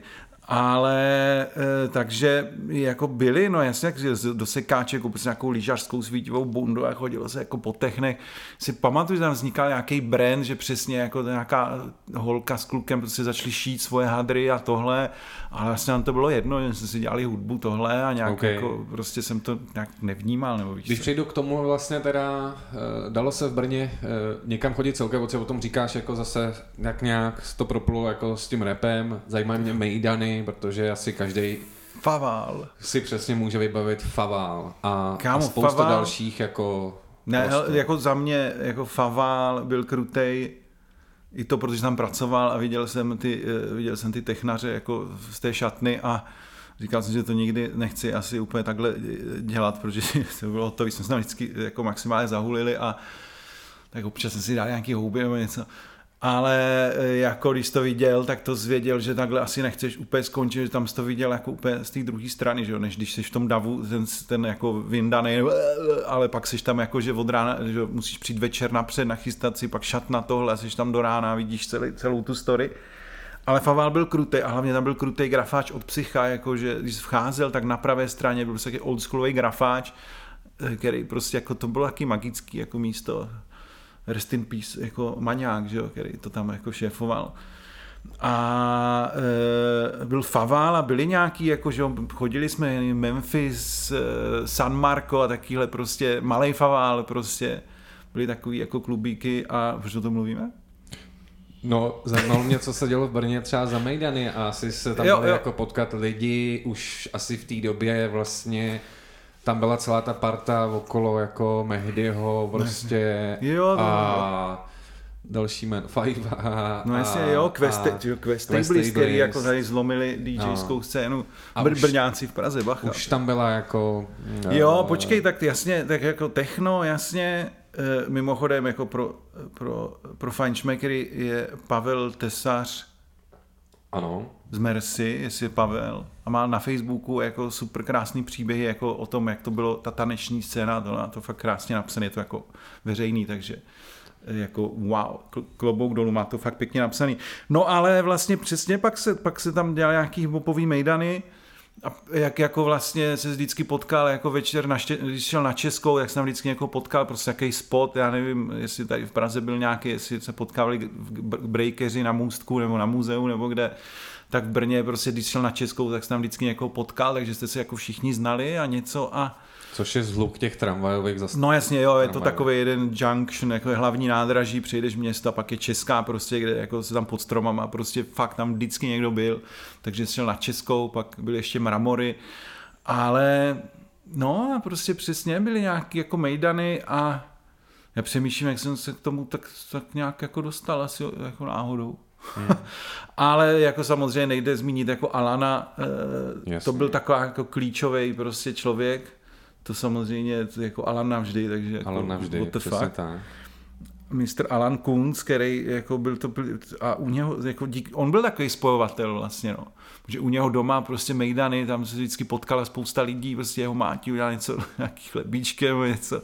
Ale e, takže jako byli, no jasně, jak do sekáče koupil si nějakou lyžařskou svítivou bundu a chodilo se jako po technech. Si pamatuju, že tam vznikal nějaký brand, že přesně jako nějaká holka s klukem prostě začali šít svoje hadry a tohle, ale vlastně nám to bylo jedno, že jsme si dělali hudbu tohle a nějak okay. jako prostě jsem to nějak nevnímal. Nebo víš Když se. přejdu k tomu vlastně teda, dalo se v Brně někam chodit celkem, protože o tom říkáš jako zase jak nějak to proplulo jako s tím repem, zajímají mě Mejdany, protože asi každý Favál. si přesně může vybavit Favál a, Kámo, a spousta favál, dalších jako... Ne, prostě. jako za mě jako Favál byl krutej i to, protože tam pracoval a viděl jsem ty, eh, viděl jsem ty technaře jako z té šatny a říkal jsem, že to nikdy nechci asi úplně takhle eh, dělat, protože to bylo hotový, jsme se tam vždycky jako maximálně zahulili a tak občas jsem si dal nějaký houby nebo něco ale e, jako když to viděl, tak to zvěděl, že takhle asi nechceš úplně skončit, že tam jsi to viděl jako úplně z té druhé strany, že jo? než když jsi v tom davu, ten, ten jako vyndaný, ale pak jsi tam jako, že od rána, že musíš přijít večer napřed, nachystat si, pak šat na tohle, jsi tam do rána, vidíš celý, celou tu story. Ale Faval byl krutý a hlavně tam byl krutý grafáč od psycha, jakože když vcházel, tak na pravé straně byl prostě oldschoolový grafáč, e, který prostě jako to bylo taky magický jako místo rest in peace, jako maňák, že jo, který to tam jako šéfoval. A e, byl Faval a byli nějaký, jako, že chodili jsme Memphis, e, San Marco a takovýhle prostě malý Faval prostě. Byli takový jako klubíky a proč o tom mluvíme? No, zajímalo mě, co se dělo v Brně třeba za Mejdany a asi se tam jo, jo. jako potkat lidi, už asi v té době vlastně tam byla celá ta parta okolo jako Mehdyho prostě jo, to a další men, Five a, No jasně, jo, Quest, a, jo, Quest Tables, který jako tady zlomili DJskou no. scénu, a Br- Brňáci v Praze, bacha. Už tam byla jako... Jo, uh, počkej, tak jasně, tak jako techno, jasně, uh, mimochodem jako pro, pro, pro Feinschmeckery je Pavel Tesař ano. Z Mercy, jestli je Pavel, a má na Facebooku jako super krásný příběhy jako o tom, jak to bylo ta taneční scéna, to, to fakt krásně napsané, je to jako veřejný, takže jako wow, klobouk dolů, má to fakt pěkně napsaný. No ale vlastně přesně pak se, pak se tam dělal nějaký bopový mejdany a jak jako vlastně se vždycky potkal jako večer, na ště, když šel na Českou, jak jsem vždycky jako potkal prostě jaký spot, já nevím, jestli tady v Praze byl nějaký, jestli se potkávali breakeři na můstku nebo na muzeu nebo kde, tak v Brně prostě, když šel na Českou, tak jsem tam vždycky někoho potkal, takže jste se jako všichni znali a něco a Což je zhluk těch tramvajových zastávek. No jasně, jo, je to takový jeden junction, jako je hlavní nádraží, přijdeš města, pak je Česká prostě, kde jako se tam pod stromama, prostě fakt tam vždycky někdo byl, takže šel na Českou, pak byly ještě mramory, ale no a prostě přesně byly nějaký jako mejdany a já přemýšlím, jak jsem se k tomu tak, tak nějak jako dostal asi jako náhodou. Hmm. Ale jako samozřejmě nejde zmínit jako Alana, eh, to byl takový jako klíčový prostě člověk, to samozřejmě jako Alan navždy, takže jako Alan navždy, přesně tak. Mr. Alan Kunz, který jako byl to, a u něho, jako dík, on byl takový spojovatel vlastně, no. Protože u něho doma prostě mejdany, tam se vždycky potkala spousta lidí, prostě jeho máti udělal něco, nějaký chlebíčky nebo něco,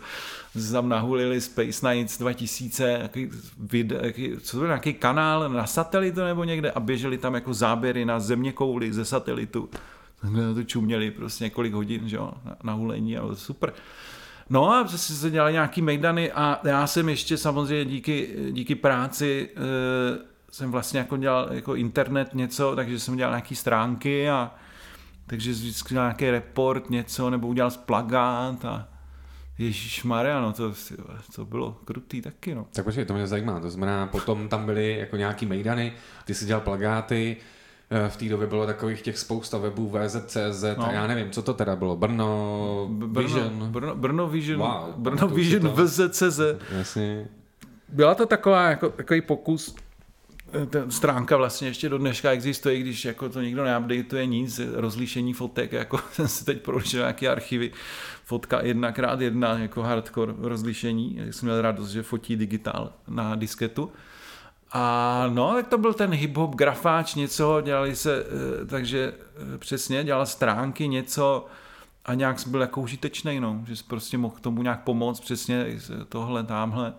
tam nahulili Space Nights 2000, jaký vid, jaký, co to byl, nějaký kanál na satelitu nebo někde a běželi tam jako záběry na země kouli ze satelitu takhle to čuměli prostě několik hodin, že jo, na, na hulení, ale super. No a zase se dělali nějaký mejdany a já jsem ještě samozřejmě díky, díky práci e, jsem vlastně jako dělal jako internet něco, takže jsem dělal nějaký stránky a takže vždycky dělal nějaký report, něco, nebo udělal plagát a Ježíš Maria, no to, to bylo krutý taky, no. Tak počkej, to mě zajímá, to znamená, potom tam byly jako nějaký mejdany, ty si dělal plagáty, v té době bylo takových těch spousta webů VZCZ no. a já nevím, co to teda bylo, Brno, Brno Vision. Brno, Brno Vision, wow, Brno Vision to... VZCZ. Jasně. Byla to taková, jako, takový pokus, eh, ta stránka vlastně ještě do dneška existuje, když jako to nikdo neupdateuje nic, rozlíšení fotek, jako jsem si teď prošel nějaké archivy, fotka jedna krát jedna, jako hardcore rozlišení, jsem měl radost, že fotí digitál na disketu. A no, tak to byl ten hip-hop grafáč, něco, dělali se, eh, takže eh, přesně, dělal stránky, něco a nějak byl jako užitečný, no, že jsi prostě mohl tomu nějak pomoct, přesně tohle, tamhle.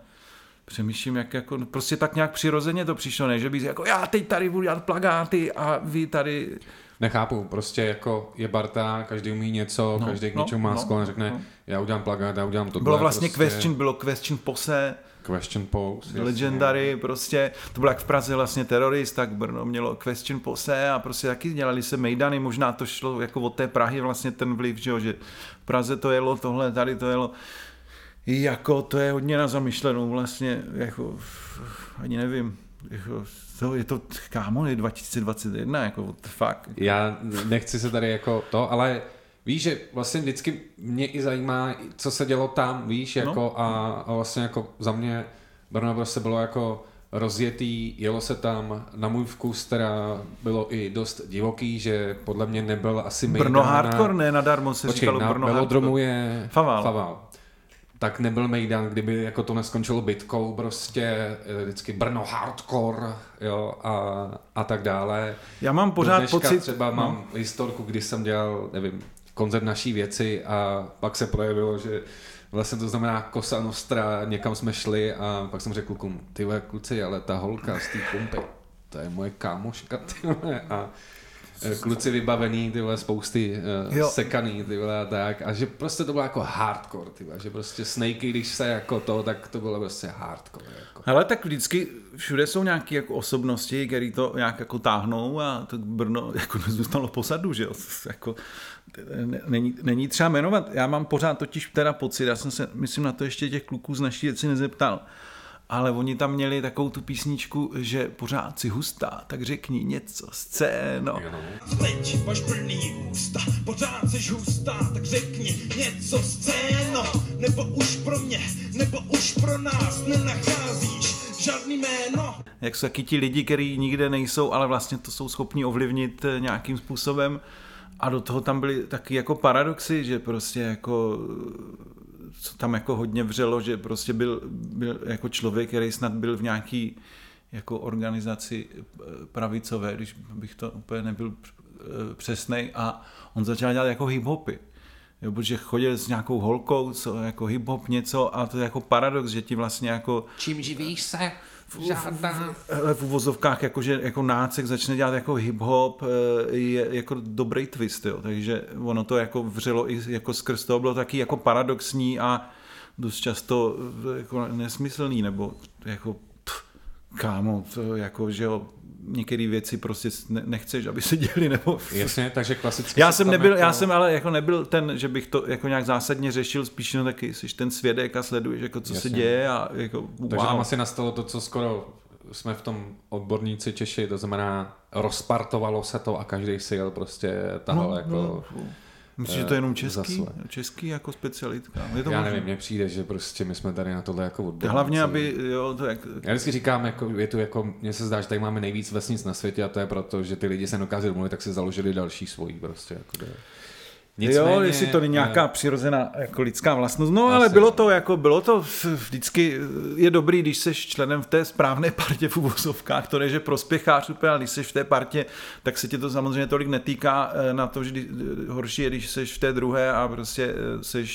Přemýšlím, jak jako, no, prostě tak nějak přirozeně to přišlo, ne, že bys jako, já teď tady budu dělat plagáty a vy tady... Nechápu, prostě jako je Barta, každý umí něco, no, každý k no, něčemu má no, sklon, řekne, no. já udělám plagát, já udělám to. Bylo vlastně prostě... question, bylo question pose, Question Pose. Legendary, jasně. prostě, to bylo jak v Praze vlastně terorist, tak Brno mělo Question Pose a prostě taky dělali se mejdany, možná to šlo jako od té Prahy vlastně ten vliv, že, jo, že v Praze to jelo, tohle, tady to jelo. Jako to je hodně na zamyšlenou vlastně, jako ani nevím, jako, to je to, kámo, je 2021, jako what the fuck. Já nechci se tady jako to, ale Víš, že vlastně vždycky mě i zajímá, co se dělo tam, víš, no. jako no. a, a vlastně jako za mě Brno prostě bylo jako rozjetý, jelo se tam, na můj vkus teda bylo i dost divoký, že podle mě nebyl asi Brno hardcore, ne nadarmo se Počkej, říkalo na Brno Velodromu je Faval. Faval. Tak nebyl Mejdan, kdyby jako to neskončilo bitkou, prostě eh, vždycky Brno hardcore, jo, a, a tak dále. Já mám pořád pocit... třeba no. mám historku, kdy jsem dělal, nevím, koncert naší věci a pak se projevilo, že vlastně to znamená Kosa Nostra, někam jsme šli a pak jsem řekl klukům, ty kluci, ale ta holka z té pumpy, to je moje kámoška, ty a Eh, kluci vybavený, ty vole, spousty uh, jo. sekaný, ty vole, a tak. A že prostě to bylo jako hardcore, ty vole, že prostě Snakey, když se jako to, tak to bylo prostě hardcore. Jako. Ale tak vždycky všude jsou nějaké jako osobnosti, které to nějak jako táhnou a to Brno jako nezůstalo posadu, že jo. Jako, není, není třeba jmenovat. Já mám pořád totiž teda pocit, já jsem se, myslím, na to ještě těch kluků z naší věci nezeptal, ale oni tam měli takovou tu písničku, že pořád si hustá, tak řekni něco, scéno. Teď máš plný ústa, pořád jsi hustá, tak řekni něco, scéno, nebo už pro mě, nebo už pro nás nenacházíš žádný jméno. Jak jsou taky ti lidi, kteří nikde nejsou, ale vlastně to jsou schopni ovlivnit eh, nějakým způsobem. A do toho tam byly taky jako paradoxy, že prostě jako co tam jako hodně vřelo, že prostě byl, byl jako člověk, který snad byl v nějaký jako organizaci eh, pravicové, když bych to úplně nebyl eh, přesnej a on začal dělat jako hip-hopy. Jo, protože chodil s nějakou holkou, co jako hip-hop něco a to je jako paradox, že ti vlastně jako... Čím živíš se? Žádná. Hele, v uvozovkách, jako, že jako nácek začne dělat jako hip-hop, eh, je jako dobrý twist, jo. takže ono to jako vřelo i jako skrz toho bylo taky jako paradoxní a dost často eh, jako nesmyslný, nebo jako pff, kámo, to jako, že jo, některé věci prostě ne- nechceš, aby se děli, nebo Jasně, takže klasicky. já se jsem nebyl, jako... já jsem ale jako nebyl ten, že bych to jako nějak zásadně řešil, spíš no taky jsi ten svědek a sleduješ, jako co Jasně. se děje a jako Takže tam wow. asi nastalo to, co skoro jsme v tom odborníci Češi, to znamená rozpartovalo se to a každý si jel prostě tahal No, jako... no. Myslím, že to je jenom za český, své. český jako specialitka. Je to Já možný. nevím, mně přijde, že prostě my jsme tady na tohle jako odborníci. Hlavně, aby, jo, to jak, Já vždycky říkám, jako, je tu jako, mně se zdá, že tady máme nejvíc vesnic na světě a to je proto, že ty lidi se dokážou domluvit, tak si založili další svojí prostě. Jako, to Nicméně, jo, jestli to není nějaká eh, přirozená jako lidská vlastnost. No, Asi. ale bylo to jako, bylo to vždycky, je dobrý, když jsi členem v té správné partě v uvozovkách, to je, že prospěchář úplně, ale když jsi v té partě, tak se tě to samozřejmě tolik netýká eh, na to, že horší je, když jsi v té druhé a prostě jsi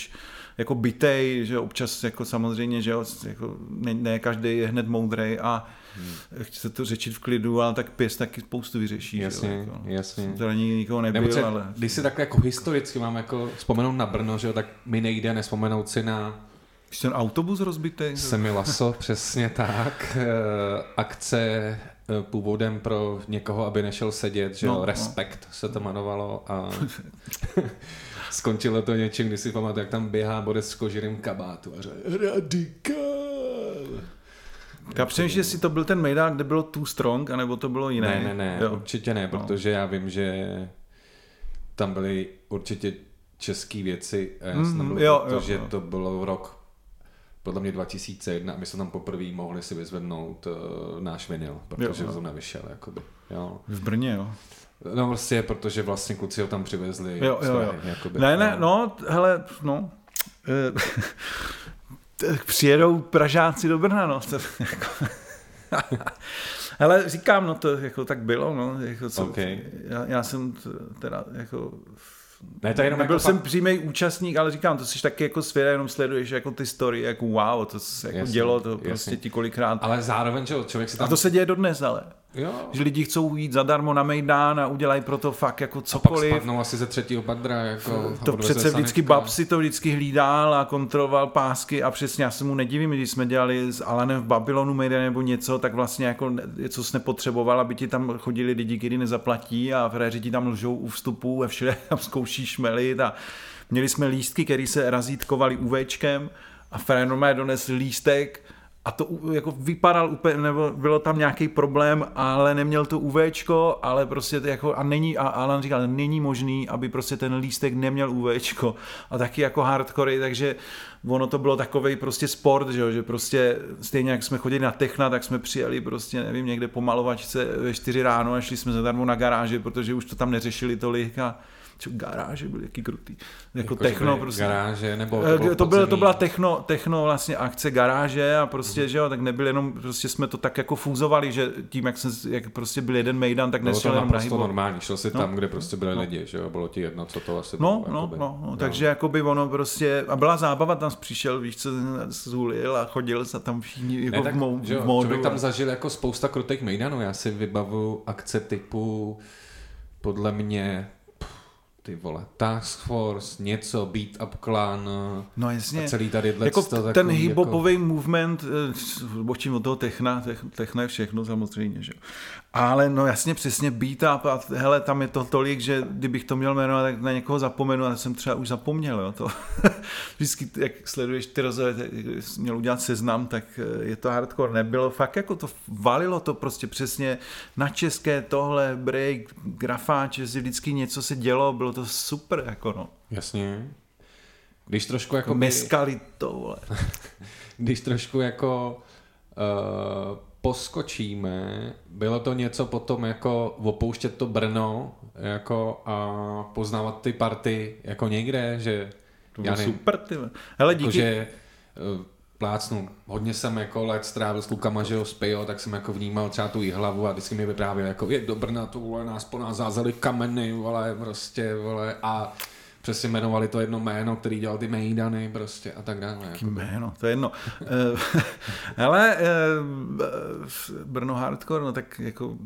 jako bytej, že občas jako samozřejmě, že jako ne, ne každý je hned moudrej a hmm. chce to řečit v klidu, ale tak pěst taky spoustu vyřeší. Jasně, že jo, jako. jasně. Jsem teda nikdy nikoho Nebo nebyl, třeba, ale... když si takhle jako historicky mám jako vzpomenout na Brno, že jo, tak mi nejde nespomenout si na Když ten autobus rozbitý. Semi Laso, přesně tak. Eh, Akce eh, původem pro někoho, aby nešel sedět, že No, jo, no. Respekt se to jmenovalo a skončilo to něčím, když si pamatuju, jak tam běhá Boris s kožirým kabátu a řekl radikál. Já přemýšlím, jestli to byl ten Mejdán, kde bylo Too Strong, anebo to bylo jiné. Ne, ne, ne, Jo. určitě ne, No. protože já vím, že tam byly určitě české věci, a já jsem tam byl, jo, jo, protože jo. to bylo rok podle mě 2001 a my jsme tam poprvé mohli si vyzvednout uh, náš vinyl, protože Jo, jo. to nevyšel, jakoby, jo. V Brně, jo. No prostě, protože vlastně kluci ho tam přivezli. Jo, jo, jo. Jakoby, Ne, ne, no, hele, no. eh, přijedou Pražáci do Brna, no. Hele, říkám, no to jako tak bylo, no. Jako, co, OK. já, já, jsem teda jako Ne, to je jenom Nebyl jako jsem fakt- přímý účastník, ale říkám, to jsi taky jako svět, jenom sleduješ jako ty story, jako wow, to se jako Jasně, dělo, to jasně. prostě ti kolikrát. Ale zároveň, že člověk si A tam... to se děje dodnes, ale. Jo. Že lidi chcou jít zadarmo na Mejdán a udělají pro to fakt jako Pak cokoliv. spadnou asi ze třetího padra, jako... a To přece vždycky. Bab si to vždycky hlídal a kontroloval pásky a přesně já se mu nedivím, když jsme dělali s Alanem v Babylonu Media nebo něco, tak vlastně jako něco jsi nepotřeboval, aby ti tam chodili lidi, kteří nezaplatí a fréři ti tam lžou u vstupu a všude tam zkouší šmelit a měli jsme lístky, které se razítkovaly UVčkem a normálně donesl lístek a to jako vypadal úplně, nebo bylo tam nějaký problém, ale neměl to UVčko, ale prostě to jako, a není, a Alan říkal, není možný, aby prostě ten lístek neměl UVčko a taky jako hardcore, takže ono to bylo takový prostě sport, že, jo, že prostě stejně jak jsme chodili na Techna, tak jsme přijeli prostě, nevím, někde po malovačce ve 4 ráno a šli jsme zadarmo na garáži, protože už to tam neřešili tolik a čo, garáže byly jaký krutý. Jako, Jako, techno byly prostě. Garáže, nebo Eh, to, bylo to, bylo, to byla techno, techno vlastně akce garáže a prostě, mm. že jo, tak nebyl jenom, prostě jsme to tak jako fúzovali, že tím, jak, se, jak prostě byl jeden mejdan, tak nešel jenom na hybo. normální, šel si No. tam, kde prostě byli lidi, že jo, bylo ti jedno, co to asi No, bylo. no, jakoby. no, no, Jo. takže jakoby ono prostě, a byla zábava, tam přišel, víš co, zhulil a chodil se tam všichni jako Ne, tak, v, mo, že jo, v módu. člověk tam zažil jako spousta krutých mejdanů. Já si vybavu akce typu podle mě ty vole, Task Force, něco, Beat Up Clan No a jasně. celý tady Jako to, ten takový hip-hopový jako... movement, eh, očím od toho techna, tech, techna je všechno samozřejmě, že jo. Ale no jasně, přesně beat up a hele, tam je to tolik, že kdybych to měl jmenovat, tak na někoho zapomenu, ale jsem třeba už zapomněl, jo. To, vždycky, jak sleduješ ty rozhovory, jsi měl udělat seznam, tak eh, je to hardcore. Nebylo fakt jako to, valilo to prostě přesně na české tohle, break, grafáč, že vždycky něco se dělo, bylo to super, jako no. Jasně. Když trošku jako Meskali to, vole. když trošku jako uh, poskočíme, bylo to něco potom jako opouštět to Brno jako a poznávat ty party jako někde, že To já bylo nevím, super, ty. Hele, díky, Jakože uh, plácnu, hodně jsem jako let strávil s klukama, že jo, z Pejo, tak jsem jako vnímal třeba tu hlavu a vždycky mi vyprávěl jako je do Brna, to vole, nás po nás zázeli kameny, vole, prostě, vole, a přesně jmenovali to jedno jméno, který dělal ty Mejdany prostě a tak dále. Jaký jméno, to je jedno. Eh, Hele, eh, Brno Hardcore, no tak jako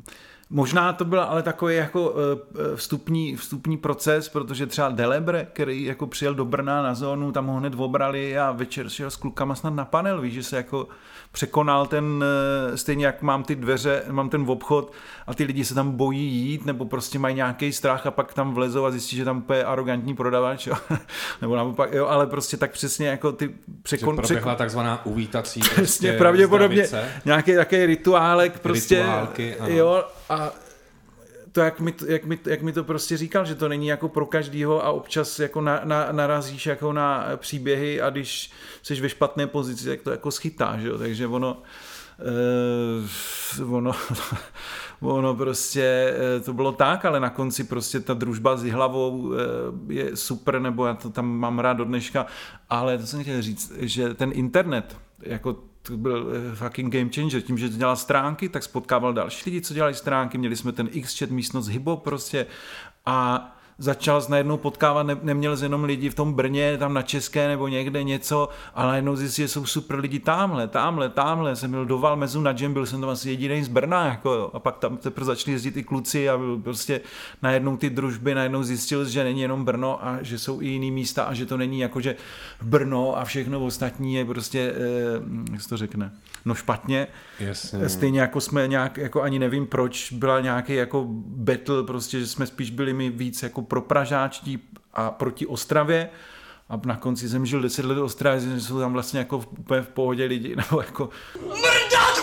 Možná to byl ale takový jako eh, vstupní, vstupní proces, protože třeba Delebre, který jako přijel do Brna na zónu, tam ho hned obrali a večer šel s klukama snad na panel, víš, že se jako překonal ten, eh, stejně jak mám ty dveře, mám ten obchod a ty lidi se tam bojí jít, nebo prostě mají nějaký strach a pak tam vlezou a zjistí, že tam je arrogantní prodavač, jo. nebo naopak, jo, ale prostě tak přesně jako ty překon... Že proběhla takzvaná uvítací Přesně, prostě pravděpodobně zdravice. nějaký takový rituálek prostě, Rituálky, ano. jo, a to, jak mi, jak, mi, jak mi to prostě říkal, že to není jako pro každýho a občas jako na, na, narazíš jako na příběhy a když jsi ve špatné pozici, tak to jako schytá, že jo? takže ono uh, ono ono prostě eh, to bylo tak, ale na konci prostě ta družba s hlavou eh, je super, nebo já to tam mám rád do dneška, ale to jsem chtěl říct, že ten internet, jako to byl eh, fucking game changer. Tím, že dělal stránky, tak spotkával další lidi, co dělali stránky. Měli jsme ten X-chat místnost Hybo prostě a začal najednou potkávat, ne, neměl z jenom lidi v tom Brně, tam na České nebo někde něco, ale najednou zjistil, že jsou super lidi tamhle, tamhle, tamhle. Jsem byl do Valmezu na džem, byl jsem tam asi jediný z Brna, jako, jo. a pak tam teprve začali jezdit i kluci a byl prostě najednou ty družby, najednou zjistil, že není jenom Brno a že jsou i jiný místa a že to není jako, že Brno a všechno ostatní je prostě, eh, jak se to řekne, no špatně. Jasně. Stejně jako jsme nějak, jako ani nevím proč, byla nějaký jako battle, prostě, že jsme spíš byli my víc jako pro Pražáčtí a proti Ostravě. A na konci jsem žil 10 let v Ostravě, že jsou tam vlastně jako úplně v pohodě lidi, nebo jako... Mrdat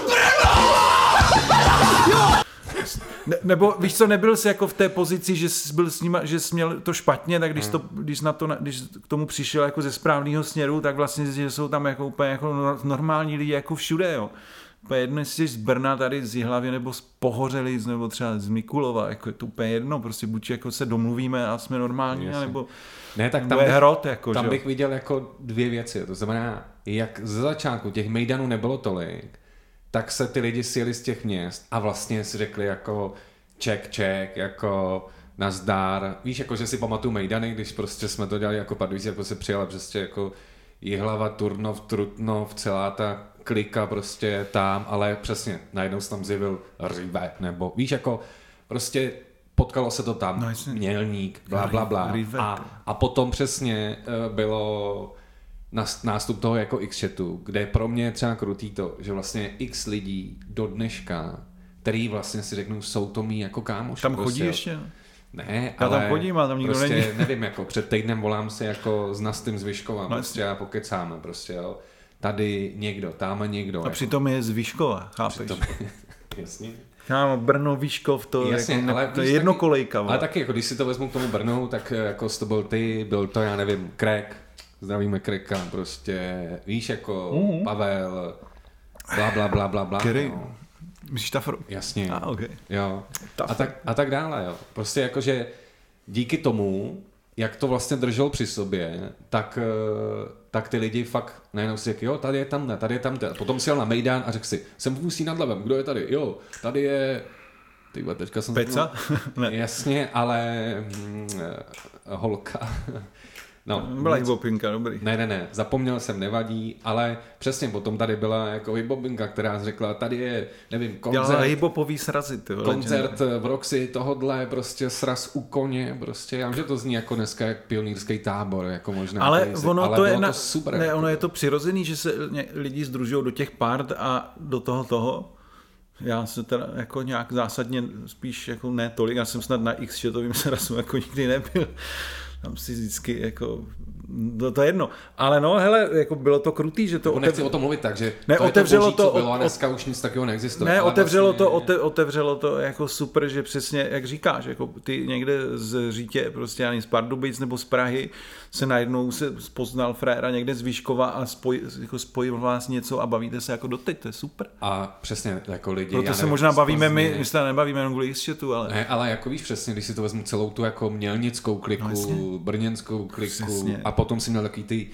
ne, nebo víš co, nebyl jsi jako v té pozici, že jsi byl s nima, že jsi měl to špatně, tak když, to, když, na to, když k tomu přišel jako ze správného směru, tak vlastně že jsou tam jako úplně jako normální lidi jako všude, jo úplně jedno, jestli jsi z Brna tady z Jihlavy nebo z Pohořelic nebo třeba z Mikulova, jako je to úplně jedno, prostě buď jako se domluvíme a jsme normální, Jasně. nebo ne, tak tam, bych, hrot, jako, tam že? bych viděl jako dvě věci, to znamená, jak ze začátku těch mejdanů nebylo tolik, tak se ty lidi sjeli z těch měst a vlastně si řekli jako ček, ček, jako nazdár. Víš, jako že si pamatuju Mejdany, když prostě jsme to dělali jako Pardubice, jako se přijela prostě jako Jihlava, Turnov, Trutnov, celá ta klika prostě tam, ale přesně, najednou se tam zjevil Rive, nebo víš, jako prostě potkalo se to tam, no, mělník, bla, bla, bla. A, a potom přesně eh, bylo nástup toho jako X-chatu, kde je pro mě třeba krutý to, že vlastně X lidí do dneška, který vlastně si řeknou, jsou to mý jako kámoši. Tam chodí prostě, ještě? Ne, Já ale tam chodím, ale tam nikdo prostě, není. nevím, jako před týdnem volám se jako s Nastým Zvyškovem, no, prostě a pokecáme, prostě jo tady někdo, tam někdo. A jako. přitom je z Výškova, chápeš? Přitom, jasně. Kámo, Brno, Výškov, to, Jasně, jako, ale to je jedno kolejka. Ale taky, jako když si to vezmu k tomu Brnu, tak eh, jako to byl ty, byl to, já nevím, Krek, zdravíme Kreka, prostě, víš, jako uh-huh. Pavel, bla, bla, bla, bla, bla. Který? No. Myslíš Tafro? Jasně. A, okay. Jo. A tak, a tak dále, jo. Prostě jakože díky tomu, jak to vlastně držel při sobě, tak, eh, tak ty lidi fakt najednou si řekli, jo, tady je tam, ne, tady je tam. A potom si jel na Mejdán a řekl si, jsem v Ústí nad Labem, kdo je tady? Jo, tady je ty teďka jsem... Peca? ne. Jasně, ale hm, holka. No, byla hybobinka, dobrý. Ne, ne, ne, zapomněl jsem, nevadí, ale přesně potom tady byla jako hybobinka, která řekla, tady je, nevím, koncert. Dělala hybopový srazy, ty Koncert v Roxy, tohodle, prostě sraz u koně, prostě, já vím, že to zní jako dneska jak pionýrský tábor, jako možná. Ale crazy, ono ale to je, na, to super. Ne, jako ono je to přirozený, že se lidi združují do těch part a do toho toho, já se teda jako nějak zásadně spíš jako ne tolik, já jsem snad na X chatovým srazu jako nikdy nebyl tam si vždycky jako to, to je jedno. Ale no, hele, jako bylo to krutý, že to... Otev... Nechci o tom mluvit tak, že ne, to otevřelo to, boží, to bylo, a dneska už nic takového neexistuje. Ne, otevřelo vlastně... to, ote, otevřelo to jako super, že přesně, jak říkáš, jako ty někde z Řítě, prostě ani z Pardubic nebo z Prahy, se najednou se poznal fréra někde z Výškova a spoj, jako spojil vás něco a bavíte se jako doteď, to je super. A přesně, jako lidi... Proto se nevím, možná bavíme my, my se nebavíme jenom kvůli chatu, ale... Ne, ale jako víš přesně, když si to vezmu celou tu jako mělnickou kliku, no, brněnskou kliku přesně. a potom si měl takový ty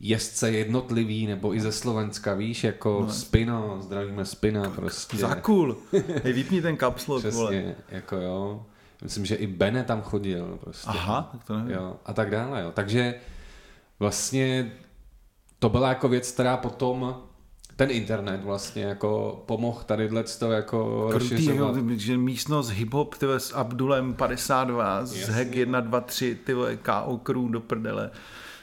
jezdce jednotlivý, nebo i ze Slovenska, víš, jako no. Spino, zdravíme Spina prostě. Za cool. Hej, vypni ten kapslok, Přesně, vole. jako jo. Myslím, že i Bene tam chodil. Prostě. Aha, tak to nevím. Jo, a tak dále. Jo. Takže vlastně to byla jako věc, která potom ten internet vlastně jako pomohl tady to jako Krutý, rozšiřovat. jo, že místnost hip-hop tyhle, s Abdulem 52, s Jasně. Hack 1, 2, 3, ty vole, K.O. Crew do prdele.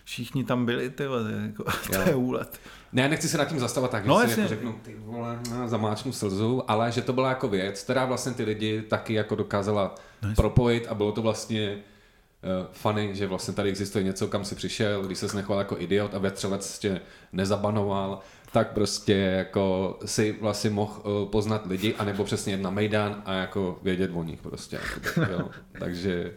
Všichni tam byli, ty vole, jako, to je úlet. Ne, nechci se nad tím zastavovat tak, No, že si jako řeknu, ty vole, no, zamáčnu slzu, ale že to byla jako věc, která vlastně ty lidi taky jako dokázala No, propojit a bylo to vlastně uh, funny, že vlastně tady existuje něco, kam si přišel, když se nechoval jako idiot a větřelec tě nezabanoval, tak prostě jako si vlastně mohl uh, poznat lidi, anebo přesně jet na Mejdan a jako vědět o nich prostě. Jako, jo. Takže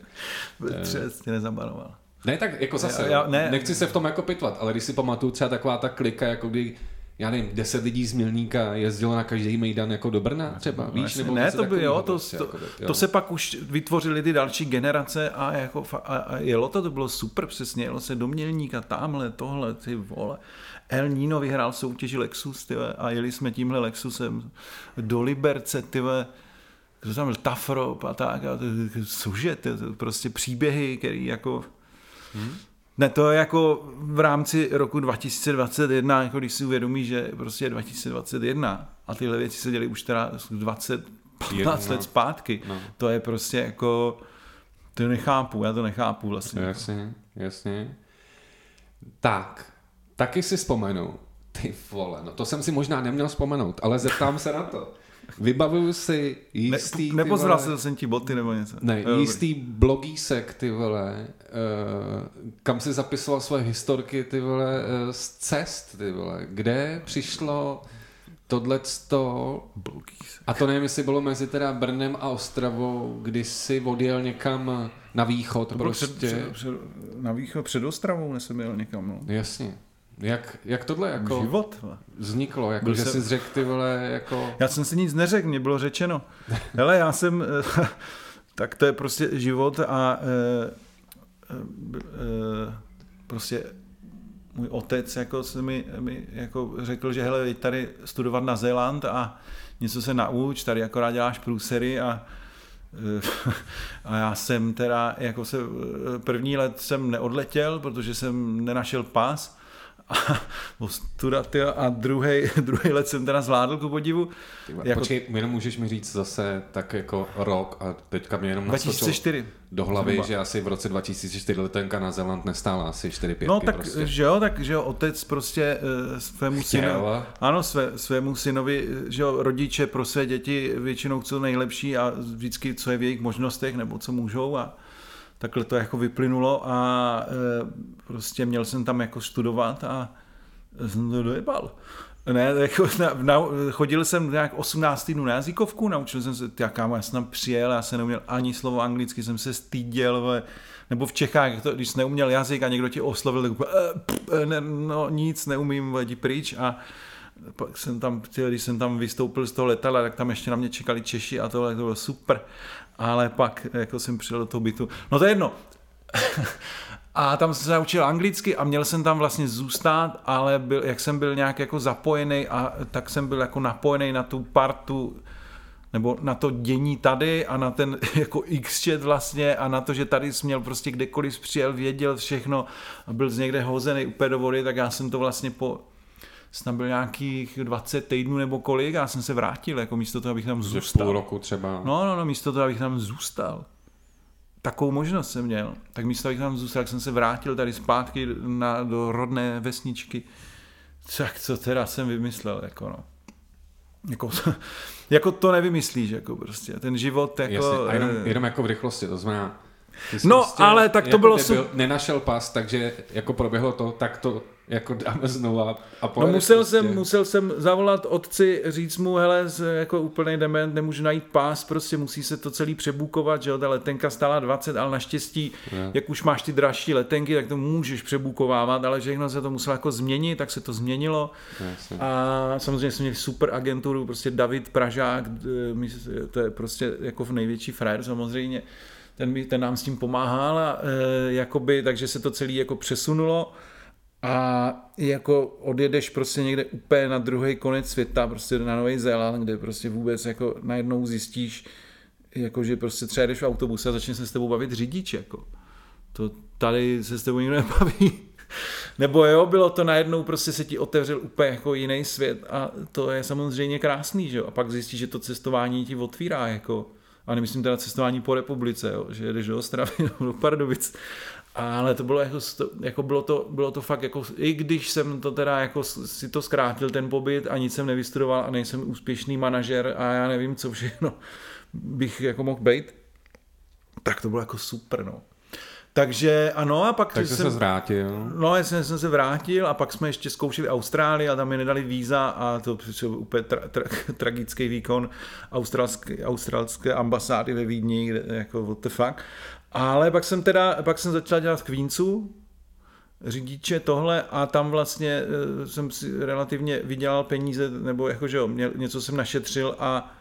Třes tě nezabanoval. Ne, tak jako zase, Já- já, ne. ne. nechci se v tom jako pitvat, ale když si pamatuju třeba taková ta klika, jako kdy já nevím, deset lidí z Milníka jezdilo na každý mejdan jako do Brna třeba, víš? Jasně, Nebo ne, to by, jo, to, prostě, to, jako, jo. to se pak už vytvořily ty další generace a, jako, a, a jelo to, to bylo super přesně, jelo se do Mělníka, tamhle, tohle, ty vole. El Nino vyhrál soutěži Lexus, ty vole, a jeli jsme tímhle Lexusem do Liberce, ty vole, to tam byl Tafrop a tak, a to, cože, to, to, prostě příběhy, který jako... Hmm? Ne, to je jako v rámci roku 2021, jako když si uvědomí, že prostě je 2021 a tyhle věci se děly už teda 20, 15 Jedna. let zpátky. No. To je prostě jako, to nechápu, já to nechápu vlastně. Jasně, jasně. Tak, taky si vzpomenu, ty vole, no to jsem si možná neměl vzpomenout, ale zeptám se na to. Vybavuju si Ne, jistý... ty nepozral vole- se jsem ti boty nebo něco. Ne, Jo, jistý blogísek, ty vole, uh, kam si zapisoval svoje historky, ty vole, uh, z cest, ty vole, kde přišlo tohleto, Blogísek. a to nevím, jestli bylo mezi teda Brnem a Ostravou, kdy si odjel někam na východ To prostě. před, před, před, na východ před Ostravou, jsem jel někam. No. Jasně. Jak, jak tohle jako Život. vzniklo, jako Byl že jsem- jsi řekl ty vole, jako... Já jsem si nic neřekl, mě bylo řečeno. Hele, já jsem, eh, tak to je prostě život a eh, eh, prostě můj otec jako se mi, mi jako řekl, že hele, tady studovat na Zéland a něco se nauč, tady akorát děláš průsery a a já jsem teda, jako se, první let jsem neodletěl, protože jsem nenašel pas a, ostuda, tyjo, a druhý, druhý let jsem teda zvládl ku podivu. Ty vole, jako- Počkej, jenom můžeš mi říct zase tak jako rok a teďka mě jenom naskočilo 2004. do hlavy, Zhruba. že asi v roce 2004 letenka na Zeland nestála asi 4 5 No tak, prostě. že jo, tak že jo, otec prostě uh, svému synovi, ano, své, svému synovi, eh, že jo, rodiče pro své děti většinou chcou nejlepší a vždycky, co je v jejich možnostech, nebo co můžou a takhle to jako vyplynulo a uh, prostě měl jsem tam jako studovat a jsem to dojebal. Ne, jako na, na, chodil jsem nějak 18 týdnů na jazykovku, naučil jsem se, já kámo, já jsem tam přijel, já jsem neuměl ani slovo anglicky, jsem se styděl, vole. nebo v Čechách, to, když jsi neuměl jazyk a někdo tě oslovil, tak úplně, eh, eh, ne, no nic, neumím, jdi pryč a pak jsem tam, když jsem tam vystoupil z toho letadla, tak tam ještě na mě čekali Češi a tohle, to bylo super, ale pak jako jsem přijel do toho bytu, no to je jedno, a tam jsem se naučil anglicky a měl jsem tam vlastně zůstat, ale byl, jak jsem byl nějak jako zapojený a tak jsem byl jako napojený na tu partu nebo na to dění tady a na ten jako X-chat vlastně a na to, že tady jsi měl prostě kdekoliv přijel, věděl všechno a byl z někde hozený úplně do vody, tak já jsem to vlastně po snad byl nějakých 20 týdnů nebo kolik a já jsem se vrátil, jako místo toho, abych tam zůstal. půl roku třeba. No, no, no, místo toho, abych tam zůstal. Takovou možnost jsem měl. Tak místo, abych tam zůstal, tak jsem se vrátil tady zpátky na, do rodné vesničky. Tak co teda jsem vymyslel, jako no. Jako, jako to nevymyslíš, jako prostě. Ten život, jako... Jasně, a jenom, eh, jenom jako v rychlosti, to znamená... jsi No, ale tak to jako bylo debil, sup- Nenašel pas, takže jako proběhlo to, tak to jako dáme znova a No musel prostě. jsem, musel jsem zavolat otci, říct mu, hele, z- jako úplný dement, nemůžu najít pás, prostě musí se to celý přebukovat, že jo, ta letenka stála 20, ale naštěstí, Jo. jak už máš ty dražší letenky, tak to můžeš přebukovávat, ale všechno se to muselo jako změnit, tak se to změnilo Jasně. a samozřejmě jsme měli super agenturu, prostě David Pražák, to je prostě jako v největší frajer samozřejmě, ten, mi, ten nám s tím pomáhal a e, jakoby, takže se to celé jako přesunulo a jako odjedeš prostě někde úplně na druhý konec světa, prostě na Nový Zéland, kde prostě vůbec jako najednou zjistíš, Jakože prostě třeba jdeš v autobuse a začne se s tebou bavit řidič, jako. To tady se s tebou nikdo nebaví. Nebo jo, bylo to najednou, prostě se ti otevřel úplně jako jiný svět a to je samozřejmě krásný, že jo. A pak zjistíš, že to cestování ti otvírá, jako, a nemyslím teda cestování po republice, jo, že jedeš do Ostravy nebo do Pardubic. Ale to bylo jako, jako bylo, to, bylo to fakt jako, i když jsem to teda jako si to zkrátil ten pobyt a nic jsem nevystudoval a nejsem úspěšný manažer a já nevím, co všechno bych jako mohl být, tak to bylo jako super, no. Takže ano a pak Takže jsem... se vrátil. No, já jsem, jsem se vrátil a pak jsme ještě zkoušeli Austrálii a tam mi nedali víza a to byl úplně tra, tra, tragický výkon australské, australské ambasády ve Vídni, kde, jako what the fuck. Ale pak jsem teda, pak jsem začal dělat v Queensu, řidiče tohle a tam vlastně eh, jsem si relativně vydělal peníze, nebo jako, že jo, něco jsem našetřil a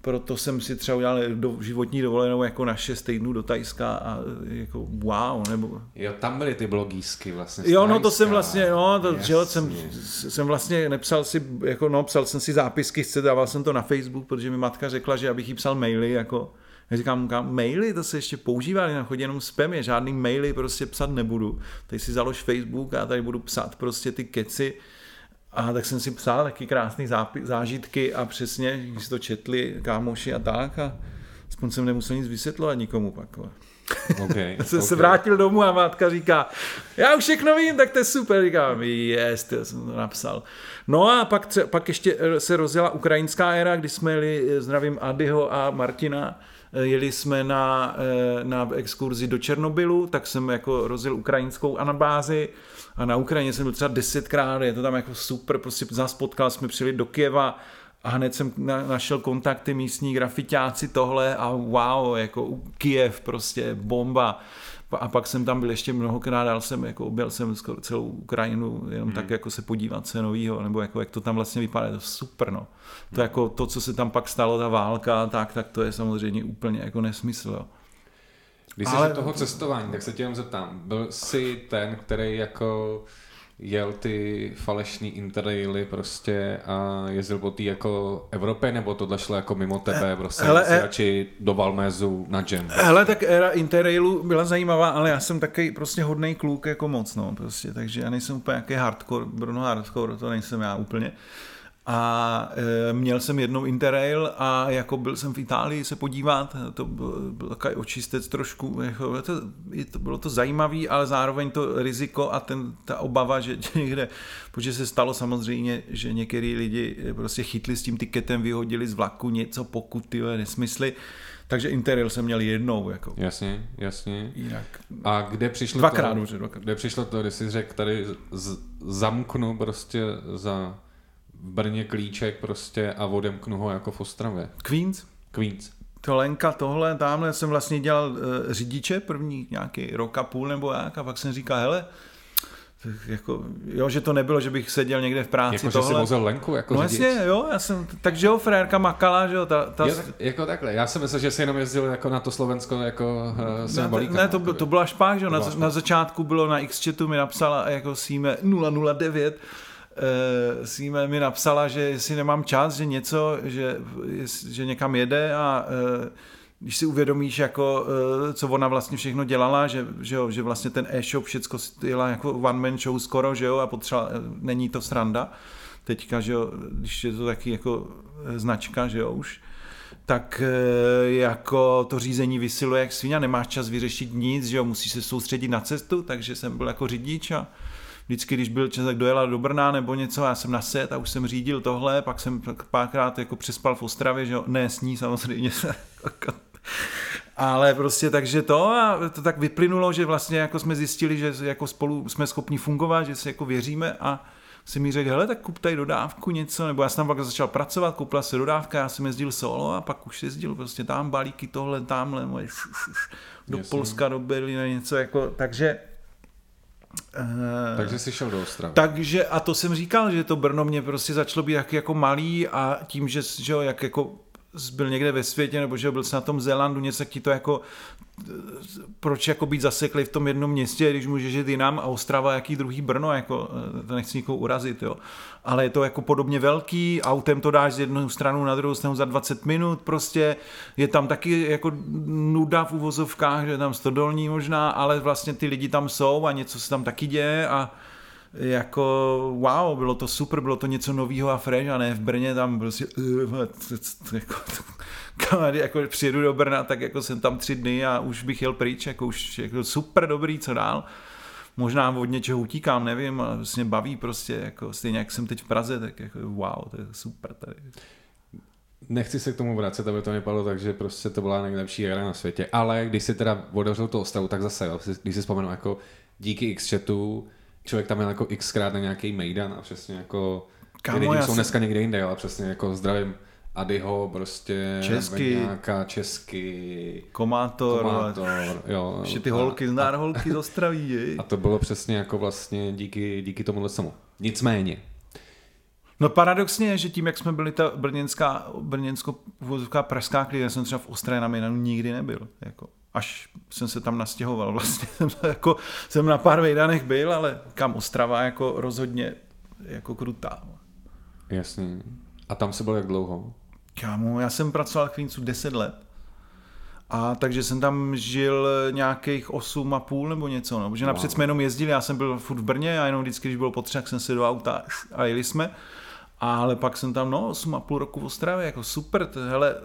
proto jsem si třeba udělal do, životní dovolenou jako na 6 týdnů do Tajska a jako wow, nebo... Jo, tam byly ty blogísky vlastně. Jo, no to jsem vlastně, no, to, že jsem, jsem vlastně nepsal si, jako no, psal jsem si zápisky, chce, dával jsem to na Facebook, protože mi matka řekla, že abych jí psal maily, jako já říkám, kam, maily, to se ještě používá, na chodí jenom spam, je žádný maily prostě psat nebudu. Tady si založ Facebook a tady budu psát prostě ty keci, a tak jsem si psal taky krásné zážitky a přesně, když to četli kámoši a tak a aspoň jsem nemusel nic vysvětlovat nikomu pak. Okay, jsem okay. se vrátil domů a mátka říká, já už všechno vím, tak to je super. Říkám, jest, já jsem to napsal. No a pak, pak ještě se rozjela ukrajinská éra, kdy jsme jeli, zdravím Adyho a Martina, jeli jsme na, na exkurzi do Černobylu, tak jsem jako rozjel ukrajinskou anabázi, a na Ukrajině jsem byl třeba desetkrát, je to tam jako super, prostě zás potkal, jsme přijeli do Kieva a hned jsem našel kontakty místní grafitáci tohle a wow, jako Kiev prostě bomba. A pak jsem tam byl ještě mnohokrát, dal jsem, jako objel jsem skoro celou Ukrajinu, jenom hmm. tak jako se podívat se novýho, nebo jako jak to tam vlastně vypadá, je to super, no. To hmm. jako to, co se tam pak stalo, ta válka, tak, tak to je samozřejmě úplně jako nesmysl, jo. Když jsi Ale... toho cestování, tak se tě jenom zeptám. Byl jsi ten, který jako jel ty falešný interraily prostě a jezdil po té jako Evropě, nebo to šlo jako mimo tebe, prostě Hele, e... radši do Valmézu na jam? Prostě. Hele, tak éra interrailu byla zajímavá, ale já jsem taky prostě hodný kluk jako moc, no, prostě, takže já nejsem úplně nějaký hardcore, Bruno hardcore, to nejsem já úplně. A e, měl jsem jednou Interrail a jako byl jsem v Itálii se podívat, to byl, byl takový očistec trošku, jako, to, to, bylo to zajímavý, ale zároveň to riziko a ten, ta obava, že někde, protože se stalo samozřejmě, že některý lidi prostě chytli s tím tiketem, vyhodili z vlaku něco, pokuty, nesmysly, takže Interrail jsem měl jednou. Jako. Jasně, jasně. Jinak. A kde přišlo dvakrát, to? Dvakrát. Kde přišlo to, když jsi řekl, tady z, zamknu prostě za v Brně klíček prostě a odemknu ho jako v Ostravě. Queens? Queens. To Lenka, tohle, tamhle jsem vlastně dělal uh, řidiče první nějaký rok a půl nebo jak a pak jsem říkal, hele, jako, jo, že to nebylo, že bych seděl někde v práci. Jako, tohle. že jsi vozil Lenku jako No řidič. jasně, jo, já jsem, takže jo, frérka makala, že jo, ta, ta... Jo, tak, jako takhle, já jsem myslel, že jsi jenom jezdil jako na to Slovensko jako uh, ne, balíkama, ne, to, jako, to byla špák, že jo, na, na začátku bylo na X-chatu mi napsala jako síme 009 uh, Síme mi napsala, že jestli nemám čas, že něco, že, že někam jede a uh, když si uvědomíš, jako, uh, co ona vlastně všechno dělala, že, že, jo, že vlastně ten e-shop všecko dělá jako one man show skoro, že jo, a potřeba, není to sranda. Teďka, že jo, když je to taky jako značka, že jo, už, tak jako to řízení vysiluje jak svině, nemáš čas vyřešit nic, že jo, musíš se soustředit na cestu, takže jsem byl jako řidič a vždycky, když byl čas, tak dojela do Brna nebo něco, já jsem na set a už jsem řídil tohle, pak jsem párkrát jako přespal v Ostravě, že jo, ne s ní samozřejmě, ale prostě takže to a to tak vyplynulo, že vlastně jako jsme zjistili, že jako spolu jsme schopni fungovat, že si jako věříme a si mi řekl, hele, tak kup tady dodávku něco, nebo já jsem tam pak začal pracovat, koupila se dodávka, já jsem jezdil solo a pak už jezdil prostě tam balíky, tohle, tamhle, moje, do Jasně. Polska, do Berlína, něco jako, takže takže jsi šel do Ostravy. Takže, a to jsem říkal, že to Brno mě prostě začalo být jak, jako malý a tím, že, že jo, jak jako byl někde ve světě, nebo že byl jsi na tom Zélandu, něco ti to jako, proč jako být zaseklý v tom jednom městě, když můžeš žít jinam a Ostrava, jaký druhý Brno, jako, to nechci nikoho urazit, jo. Ale je to jako podobně velký, autem to dáš z jednu stranu na druhou stranu za 20 minut, prostě je tam taky jako nuda v uvozovkách, že je tam stodolní možná, ale vlastně ty lidi tam jsou a něco se tam taky děje a jako wow, bylo to super, bylo to něco nového a fresh a ne v Brně tam prostě jako, jako přijedu do Brna, tak jako jsem tam tři dny a už bych jel pryč, jako už jako super dobrý, co dál. Možná od něčeho utíkám, nevím, ale vlastně baví prostě, jako stejně jak jsem teď v Praze, tak jako wow, to je super tady. Nechci se k tomu vracet, aby to nepadlo tak, že prostě to byla nejlepší hra na světě, ale když si teda otevřel tu ostravu, tak zase, jo, když si vzpomenu jako díky X-chatu, člověk tam je jako xkrát na nějaký Mejdan a přesně jako Kámo, ty lidi jsou dneska někde jinde, ale přesně jako zdravím Adyho, prostě Česky, nějaká Česky, Komátor, Komátor jo. Ještě ty holky, znár holky z Ostraví, jej. A to bylo přesně jako vlastně díky, díky tomuhle samu. Nicméně, No paradoxně je, že tím, jak jsme byli ta brněnská, brněnsko pražská klidně, jsem třeba v Ostravě na Mejnanu nikdy nebyl. Jako až jsem se tam nastěhoval. Vlastně jako, jsem na pár vejdanech byl, ale kam Ostrava jako rozhodně jako krutá. Jasně. A tam se byl jak dlouho? Kámo, já jsem pracoval v Queensu 10 let. A takže jsem tam žil nějakých 8 a půl nebo něco, no. Protože wow. napřed jsme jenom jezdili, já jsem byl furt v Brně a jenom vždycky, když bylo potřeba, jsem se do auta a jeli jsme. Ale pak jsem tam, no, 8 a půl roku v Ostravě, jako super, to, hele,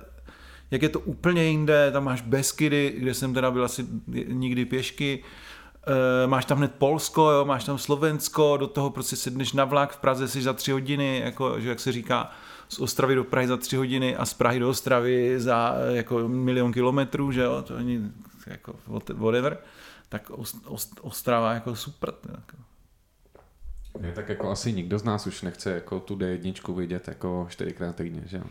jak je to úplně jinde, tam máš Beskydy, kde jsem teda byl asi nikdy pěšky, e, máš tam hned Polsko, jo, máš tam Slovensko, do toho prostě sedneš na vlak, v Praze jsi za tři hodiny, jako, že jak se říká, z Ostravy do Prahy za tři hodiny a z Prahy do Ostravy za jako milion kilometrů, že jo, to není jako whatever, tak Ostrava jako super. Jako. Je, tak jako asi nikdo z nás už nechce jako tu D1 vidět jako čtyřikrát týdně, že jo?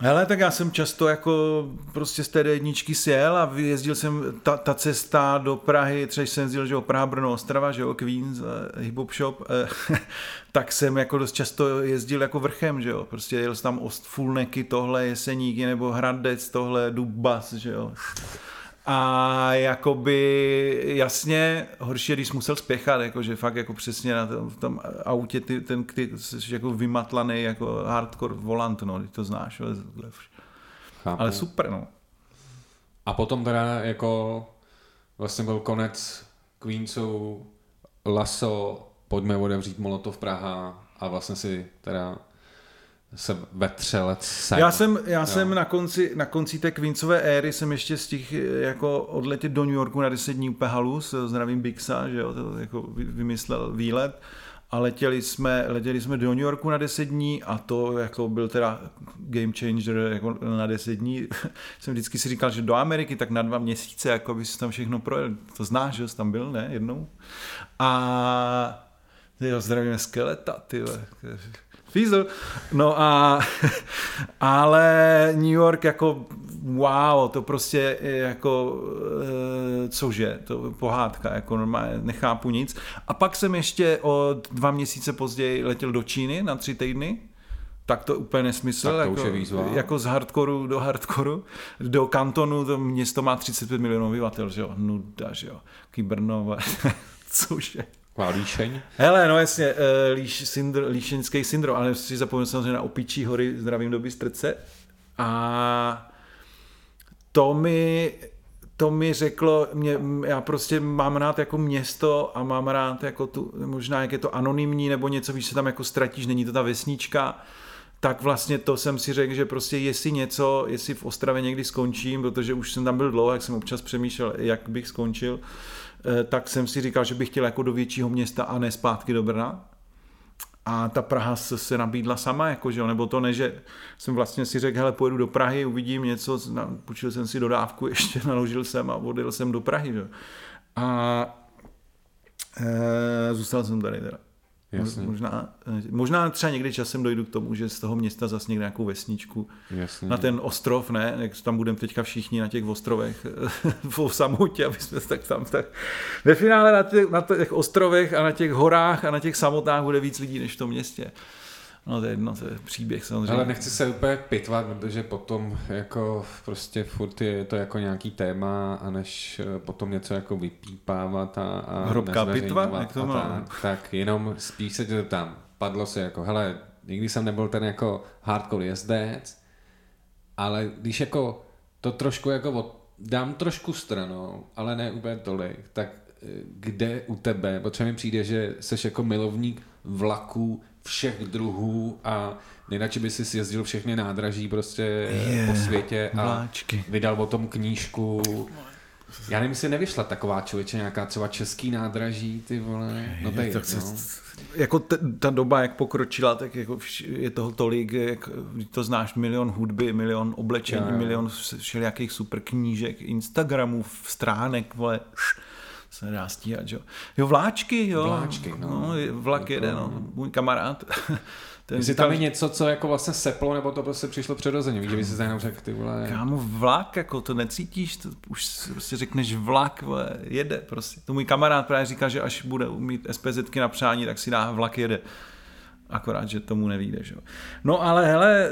Hele, tak já jsem často jako prostě z té jedničky sjel a vyjezdil jsem ta, ta cesta do Prahy, třeba jsem jezdil, že jo, Praha, Brno, Ostrava, že jo, Queens, uh, hip hop shop, uh, tak jsem jako dost často jezdil jako vrchem, že jo, prostě jel jsem tam Ostfulneky, tohle, Jeseníky, nebo Hradec, tohle, Dubas, že jo. A jakoby jasně horší když musel spěchat, jakože fakt jako přesně na tom, v tom autě ty, ten, ty, jsi jako vymatlaný jako hardcore volant, no, ty to znáš. Chápu. Ale super, no. A potom teda jako vlastně byl konec Queensu, Laso, pojďme odevřít Molotov Praha a vlastně si teda se vetřelec sem. Já jsem, já jo. jsem na konci, na konci té Queensové éry jsem ještě těch jako odletět do New Yorku na 10 dní úplně halus, zdravím Bixa, že jo, to jako vymyslel výlet a letěli jsme, letěli jsme do New Yorku na 10 dní a to jako byl teda game changer jako na 10 dní. jsem vždycky si říkal, že do Ameriky tak na dva měsíce, jako by si tam všechno projel. To znáš, že jsi tam byl, ne, jednou? A jo, zdravíme skeleta, ty Fiesel. No a, ale New York jako wow, to prostě je jako, e, cože, to pohádka, jako normálně nechápu nic. A pak jsem ještě o dva měsíce později letěl do Číny na tři týdny, tak to úplně nesmysl. Tak to jako, výzva. jako z hardkoru do hardkoru. Do kantonu to město má 35 milionů obyvatel, že jo, nuda, že jo, Kybrno, cože. Taková líšeň? Hele, no jasně, uh, líš, syndro, líšeňský syndrom, ale si zapomněl samozřejmě na Opičí hory, zdravím do Bystrce. A to mi, to mi řeklo, mě, já prostě mám rád jako město a mám rád jako tu, možná jak je to anonymní nebo něco, víš, se tam jako ztratíš, není to ta vesnička, tak vlastně to jsem si řekl, že prostě jestli něco, jestli v Ostravě někdy skončím, protože už jsem tam byl dlouho, jak jsem občas přemýšlel, jak bych skončil, Eh, tak jsem si říkal, že bych chtěl jako do většího města a ne zpátky do Brna. A ta Praha se nabídla sama, jakože, nebo to ne, že jsem vlastně si řekl, hele, pojedu do Prahy, uvidím něco, půjčil jsem si dodávku, ještě naložil jsem a odjel jsem do Prahy. Že? A e, zůstal jsem tady teda. Jasně. Možná, možná třeba někdy časem dojdu k tomu, že z toho města zase někde nějakou vesničku Jasně. na ten ostrov, ne, jak tam budeme teďka všichni na těch ostrovech v samotě, aby jsme tak tam tak. Ve finále na těch, na těch ostrovech a na těch horách a na těch samotách bude víc lidí než v tom městě. No to je jedno, to je příběh samozřejmě. Ale nechci se úplně pitvat, protože potom jako prostě furt je to jako nějaký téma a než eh, potom něco jako vypípávat a, a Hrobka pitva? Jak to má? tak, tak jenom spíš se tě zeptám, padlo se jako, hele, nikdy jsem nebyl ten jako hardcore jezdec, ale když jako to trošku jako od, dám trošku stranou, ale ne úplně tolik, tak eh, kde u tebe, protože mi přijde, že jsi jako milovník vlaků všech druhů a nejradši by si jezdil všechny nádraží prostě Je, po světě a vláčky. vydal o tom knížku. Já nevím, jestli nevyšla taková člověče nějaká třeba český nádraží, ty vole. No Je, tady, tak no. jako t- ta doba, jak pokročila, tak jako vš- je toho tolik, jak to znáš, milion hudby, milion oblečení, jo. milion vš- všelijakých super knížek, Instagramů, stránek, vole, š- se dá stíhat, jo. Jo, vláčky, jo. Vláčky, no. no vlak jede, no. Můj kamarád. Ten Jestli říkal, tam je něco, co jako vlastně seplo, nebo to prostě přišlo přirozeně. Víš, že by si jenom řekl, ty vole, Kámo, vlak, jako to necítíš, to už si prostě řekneš vlak, vole, jede prostě. To můj kamarád právě říká, že až bude mít SPZky na přání, tak si dá vlak jede. Akorát, že tomu nevíde, že. No ale hele, eh,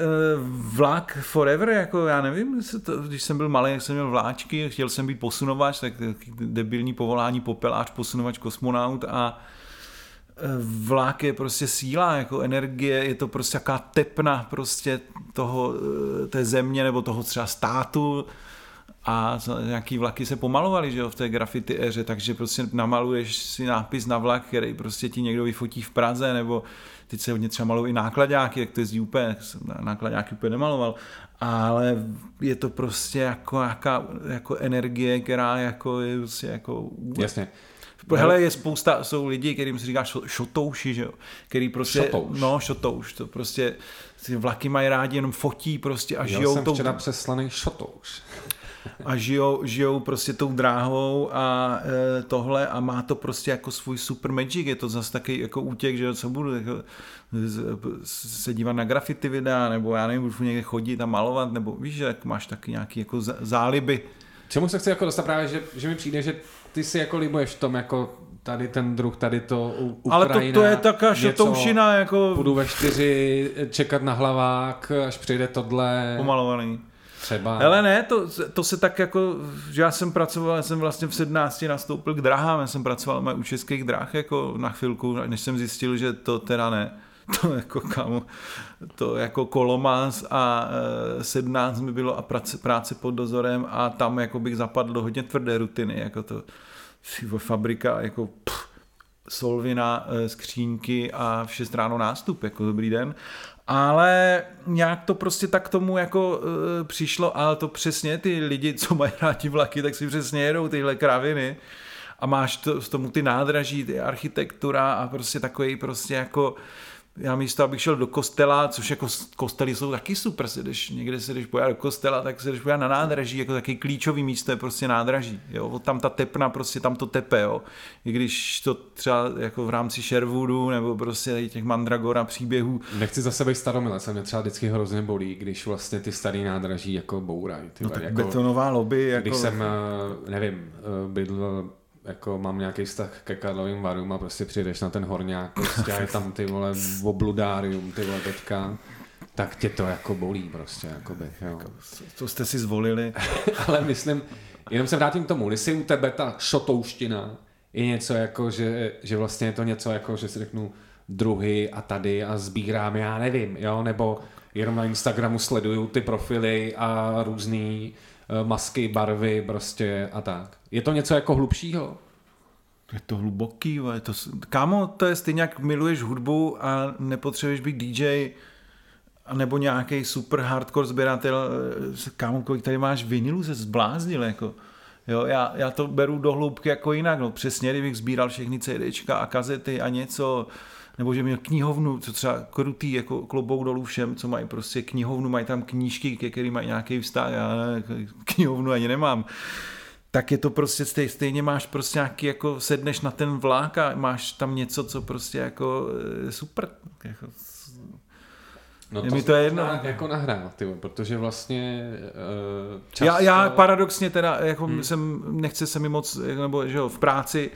vlak forever, jako já nevím, to, když jsem byl malý, jak jsem měl vláčky, chtěl jsem být posunovač, tak taky debilní povolání popelář, posunovač, kosmonaut a eh, vlak je prostě síla, jako energie, je to prostě jaká tepna prostě toho, eh, té země nebo toho třeba státu a nějaký vlaky se pomalovaly, že jo, v té graffiti éře, takže prostě namaluješ si nápis na vlak, který prostě ti někdo vyfotí v Praze, nebo teď se hodně třeba malují i nákladáky, jak to jezdí úplně, jsem nákladáky úplně nemaloval, ale je to prostě jako, jaká, jako energie, která jako je prostě jako jasně. Hele, je spousta, jsou lidi, kterým se říká šo- šotouši, že jo, který prostě, Šotouš. no šotouš, to prostě, ty vlaky mají rádi, jenom fotí prostě a žijou jsem tou, včera přeslaný šotouš. A žijou, žijou prostě tou dráhou a e, tohle a má to prostě jako svůj super magic, je to zase taky jako útěk, že co budu jako, se dívat na graffiti videa, nebo já nevím, budu někde chodit a malovat, nebo víš, že jak máš taky nějaký jako záliby. Čemu se chci jako dostat právě, že, že mi přijde, že ty si jako libuješ v tom jako tady ten druh, tady to U- Ale to, Ukrajina, to je taká něco, šotoušina, jako Půjdu ve čtyři čekat na hlavák, až přijde tohle. pomalovaný. Třeba. Ale ne, to, to se tak jako, že já jsem pracoval, já jsem vlastně v 17 nastoupil k drahám, já jsem pracoval u českých drah jako na chvilku, než jsem zjistil, že to teda ne. To jako kam, to jako kolomás a e, 17 mi bylo a práce, práce pod dozorem a tam jako bych zapadl do hodně tvrdé rutiny, jako to fabrika, jako pff, solvina, e, skřínky a v 6 ráno nástup, jako dobrý den. Ale nějak to prostě tak tomu jako e, přišlo, ale to přesně ty lidi, co mají rádi vlaky, tak si přesně jedou tyhle kraviny. A máš to, tomu ty nádraží, ty architektura a prostě takový prostě jako já místo, abych šel do kostela, což jako kostely jsou taky super, se jdeš, někde se jdeš pojat do kostela, tak se jdeš pojat na nádraží, jako taky klíčový místo je prostě nádraží, jo, tam ta tepna, prostě tam to tepe, jo, i když to třeba jako v rámci Sherwoodu, nebo prostě těch Mandragora příběhů, Nechci za sebe staromilec, mě třeba vždycky hrozně bolí, když vlastně ty starý nádraží jako bourají. ty no tak jako, betonová lobby, jako... Když jsem, eh, nevím, eh, bydl, jako mám nějaký vztah ke Karlovým varům a prostě přijdeš na ten horňák, prostě a je tam ty vole obludárium, ty vole teďka, tak tě to jako bolí prostě, jakoby, jo. To jste si zvolili. Ale myslím, jenom se vrátím k tomu, jestli u tebe ta šotouština je něco jako, že, že vlastně je to něco jako, že si řeknu druhy a tady a sbírám, já nevím, jo, nebo jenom na Instagramu sleduju ty profily a různý masky, barvy prostě a tak. Je to něco jako hlubšího? Je to hluboký, vole, to, kámo, to je stejně jak miluješ hudbu a nepotřebuješ být DJ nebo nějaký super hardcore sběratel, eh, kámo, kolik tady máš vinilu, se zbláznil, jako. Jo, já, já to beru do hloubky jako jinak, no přesně, kdybych sbíral všechny CDčka a kazety a něco, nebo že měl knihovnu, co třeba krutý, jako klobouk dolů všem, co mají prostě knihovnu, mají tam knížky, ke kterým mají nějaký vztah, já ne, knihovnu ani nemám tak je to prostě stej, stejně máš prostě nějaký, jako sedneš na ten vlák a máš tam něco, co prostě jako je super. Jako, No Je mi to jedno. Jako nahrál, ty, protože vlastně uh, často... Já, já paradoxně teda, jako hmm. jsem, nechce se mi moc, nebo že jo, v práci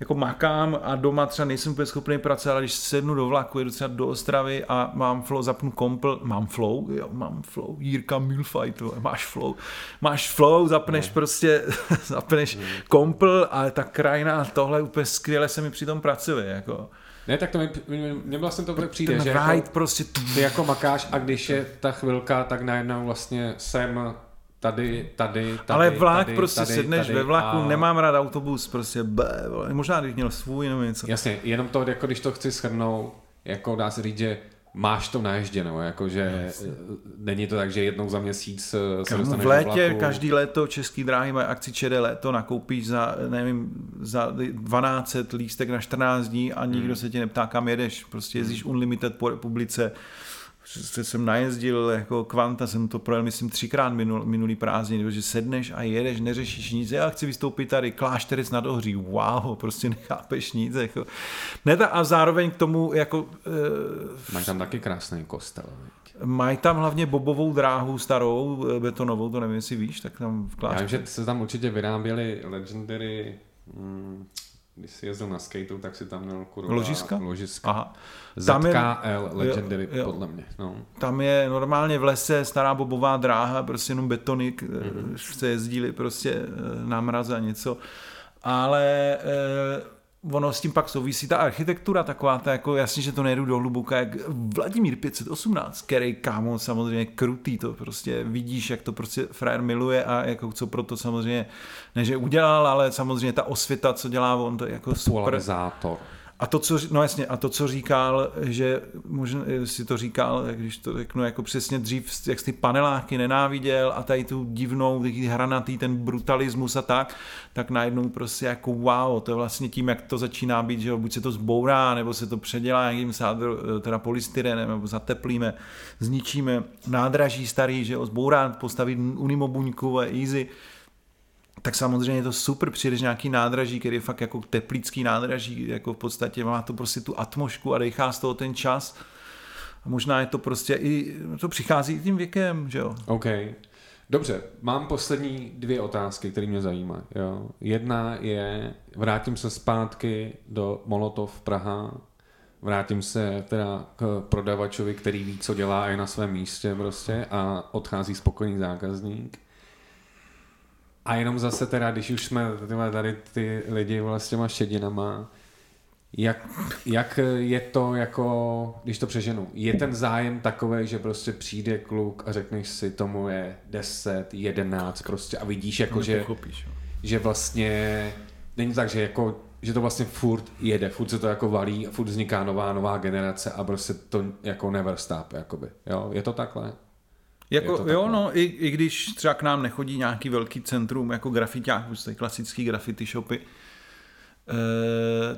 jako makám a doma třeba nejsem úplně schopný pracovat, ale když sednu do vlaku, jedu třeba do Ostravy a mám flow, zapnu kompl, mám flow, jo, mám flow, Jirka Milfight, máš flow, máš flow, zapneš No. prostě, zapneš Hmm. kompl a ta krajina, tohle úplně skvěle se mi přitom pracuje, jako. Ne, tak to mi, mi, mě vlastně to přijde, Ten že ride jako, prostě, ty jako makáš a když je ta chvilka, tak najednou vlastně jsem tady, tady, tady, ale vlak tady, prostě tady, sedneš tady ve vlaku, a... nemám rád autobus, prostě vole. možná bych měl svůj nebo něco. Jasně, jenom to, jako když to chci shrnout, jako dá se říct, že máš to naježděno, jako že eh, není to tak, že jednou za měsíc eh, se dostaneš v létě, do vlaku. každý léto Český dráhy mají akci Čede léto, nakoupíš za, nevím, za 12 lístek na 14 dní a nikdo Hmm. se tě neptá, kam jedeš. Prostě jezdíš unlimited po republice. Prostě jsem najezdil jako kvanta, jsem to projel, myslím, třikrát minul, minulý prázdniny, že sedneš a jedeš, neřešíš nic, já chci vystoupit tady, klášterec nad Ohří, wow, prostě nechápeš nic. Jako. Ne, ta- a zároveň k tomu, jako, e, Máš tam taky krásný kostel. mají tam hlavně bobovou dráhu starou, e, betonovou, to nevím, jestli víš, tak tam v Já klášteře. vím, že se tam určitě vyráběly legendary, mm, když jsi jezdil na skateu, tak si tam měl kurva Ložiska? ložiska. Aha. Tam je- ZKL Legendary, jo, jo. podle mě. No. Tam je normálně v lese stará bobová dráha, prostě jenom betonik, mm-hmm. se jezdili prostě eh, na mraz a něco. Ale eh, ono s tím pak souvisí ta architektura taková, ta jako jasně, že to nejdu do hluboka, jak Vladimír 518, který kámo samozřejmě krutý, to prostě vidíš, jak to prostě frajer miluje a jako co pro to samozřejmě, ne že udělal, ale samozřejmě ta osvěta, co dělá on, to je jako super. Polarizátor. A to, co, no jasně, a to, co říkal, že možná si to říkal, když to řeknu jako přesně dřív, jak jsi ty paneláky nenáviděl a tady tu divnou, hranatý ten brutalismus a tak, tak najednou prostě jako wow, to je vlastně tím, jak to začíná být, že buď se to zbourá, nebo se to předělá nějakým sádr, teda polystyrenem, nebo zateplíme, zničíme nádraží starý, že jo, zbourá, postavit unimobuňku a easy, tak samozřejmě je to super, přijdeš nějaký nádraží, který je fakt jako teplický nádraží, jako v podstatě má to prostě tu atmošku a dechá z toho ten čas. A možná je to prostě i, to přichází i tím věkem, že jo. OK. Dobře, mám poslední dvě otázky, které mě zajímají. Jo. Jedna je, vrátím se zpátky do Molotov Praha, vrátím se teda k prodavačovi, který ví, co dělá a je na svém místě prostě a odchází spokojený zákazník. A jenom zase teda, když už jsme tyhle, tady ty lidi vole, s těma šedinama, jak, jak je to jako, když to přeženu, je ten zájem takový, že prostě přijde kluk a řekneš si, tomu je 10, 11 prostě a vidíš jako, že, Nepochopíš, jo. že vlastně není tak, že jako že to vlastně furt jede, furt se to jako valí, furt vzniká nová, nová generace a prostě to jako never stop, jakoby. Jo, je to takhle? Jako, jo, no, i, i když třeba k nám nechodí nějaký velký centrum jako grafiták, prostě klasický graffiti shopy, eh,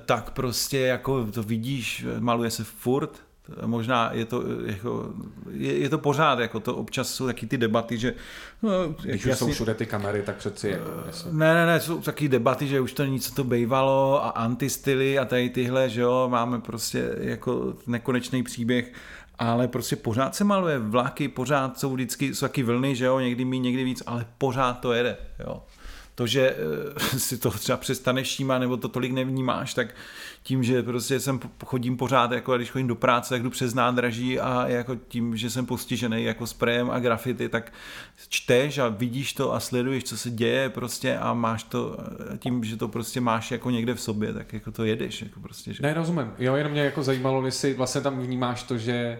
tak prostě jako to vidíš, maluje se furt, možná je to, eh, jako, je, je to pořád, jako to občas jsou taky ty debaty, že no, Když už jsou všude ty kamery, tak přeci jako, ne, ne, ne, jsou taky debaty, že už to není, co to bejvalo a antistyly a tady tyhle, že jo, máme prostě jako nekonečný příběh, ale prostě pořád se maluje vlaky, pořád jsou vždycky, jsou taky vlny, že jo, někdy mí, někdy víc, ale pořád to jede, jo. To, že eh, si to třeba přestaneš všímat nebo to tolik nevnímáš, tak tím, že prostě jsem chodím pořád, jako když chodím do práce, tak jdu přes nádraží a jako tím, že jsem postižený jako sprejem a grafity, tak čteš a vidíš to a sleduješ, co se děje prostě a máš to tím, že to prostě máš jako někde v sobě, tak jako to jedeš, jako prostě, že... Ne, rozumím. Jo, jenom mě jako zajímalo, jestli vlastně tam vnímáš to, že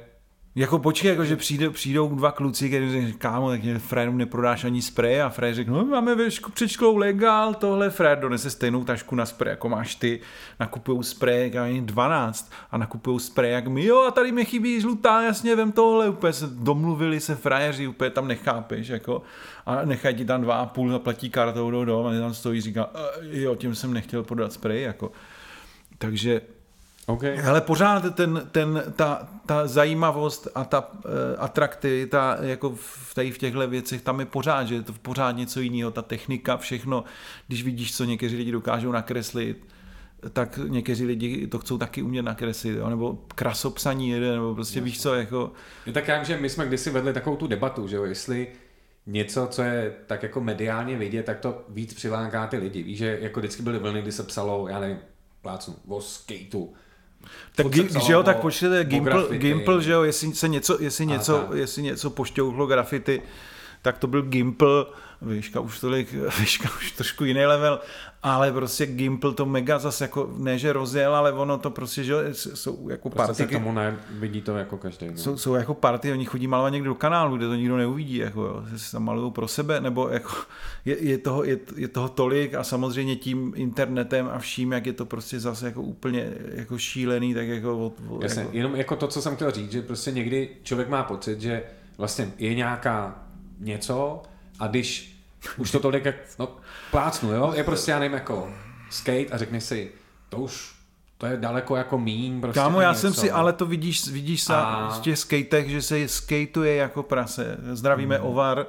Jako počkej, jako že přijde, přijdou dva kluci, kteří řekne, kámo, tak mě Frédům neprodáš ani sprej a Fréd řekne, no máme ve ško- před školou legál, tohle. Fréd donese stejnou tašku na sprej, jako máš ty, nakupují sprej, jak ani 12 a nakupují sprej, jak my, jo a tady mi chybí žlutá, jasně, vem tohle, úplně se domluvili se frajeři, úplně tam nechápeš, jako. A nechají ti tam dva a půl, zaplatí kartou do dom a tam stojí, říká, "Eh, jo, tím jsem nechtěl prodat sprej, jako. Takže OK. ale pořád ten, ten, ta, ta zajímavost a ta uh, atraktivita jako v, tady v těchto věcech, tam je pořád, že je to pořád něco jiného, ta technika, všechno, když vidíš, co někteří lidi dokážou nakreslit, tak někteří lidi to chcou taky umět nakreslit, jo? nebo krasopsaní, nebo prostě víš co, jako... Je tak jak, že my jsme kdysi vedli takovou tu debatu, že jo, jestli něco, co je tak jako mediálně vidět, tak to víc přiláká ty lidi. Víš, že jako vždycky byly vlny, kdy se psalo, já nevím, plácnu, o skateu, tak psalo že jo, o- tak počkejte, o Gimple. Gimple, že jo, jestli se něco, jestli něco, jestli něco pošťouhlo grafity, tak to byl Gimple, Výška už tolik, výška už trošku jiný level, ale prostě Gimple to mega zase jako, ne že rozjel, ale ono to prostě, že jsou jako prostě se party, tomu ne, vidí to jako každý. No. jsou, jsou jako party, oni chodí malovat někde do kanálu, kde to nikdo neuvidí, jako jo, si tam malují pro sebe, nebo jako je, je, toho, je, je, toho tolik a samozřejmě tím internetem a vším, jak je to prostě zase jako úplně jako šílený, tak jako, Jasně, jako jenom jako to, co jsem chtěl říct, že prostě někdy člověk má pocit, že vlastně je nějaká něco a když už to tolik, jak, no plácnu, jo, je prostě, já nevím, jako skate a řekni si, to už, to je daleko jako míň, prostě Kámo, já něco. jsem si, ale to vidíš, vidíš se A- v těch skatech, že se skateuje jako prase. Zdravíme Hmm. Ovar,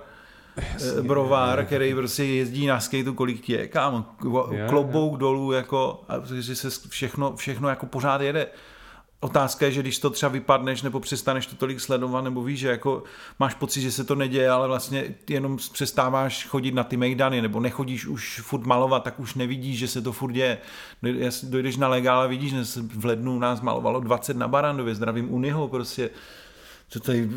eh, Brovár, který prostě jezdí na skateu, kolik je, kámo, klobouk dolů, jako, a že se všechno, všechno jako pořád jede. Otázka je, že když to třeba vypadneš nebo přestaneš to tolik sledovat, nebo víš, že jako máš pocit, že se to neděje, ale vlastně jenom přestáváš chodit na ty mejdany, nebo nechodíš už furt malovat, tak už nevidíš, že se to furt děje. Doj- Dojdeš na legál a vidíš, že v lednu nás malovalo 20 na Barandově, zdravím Uniho, prostě co tady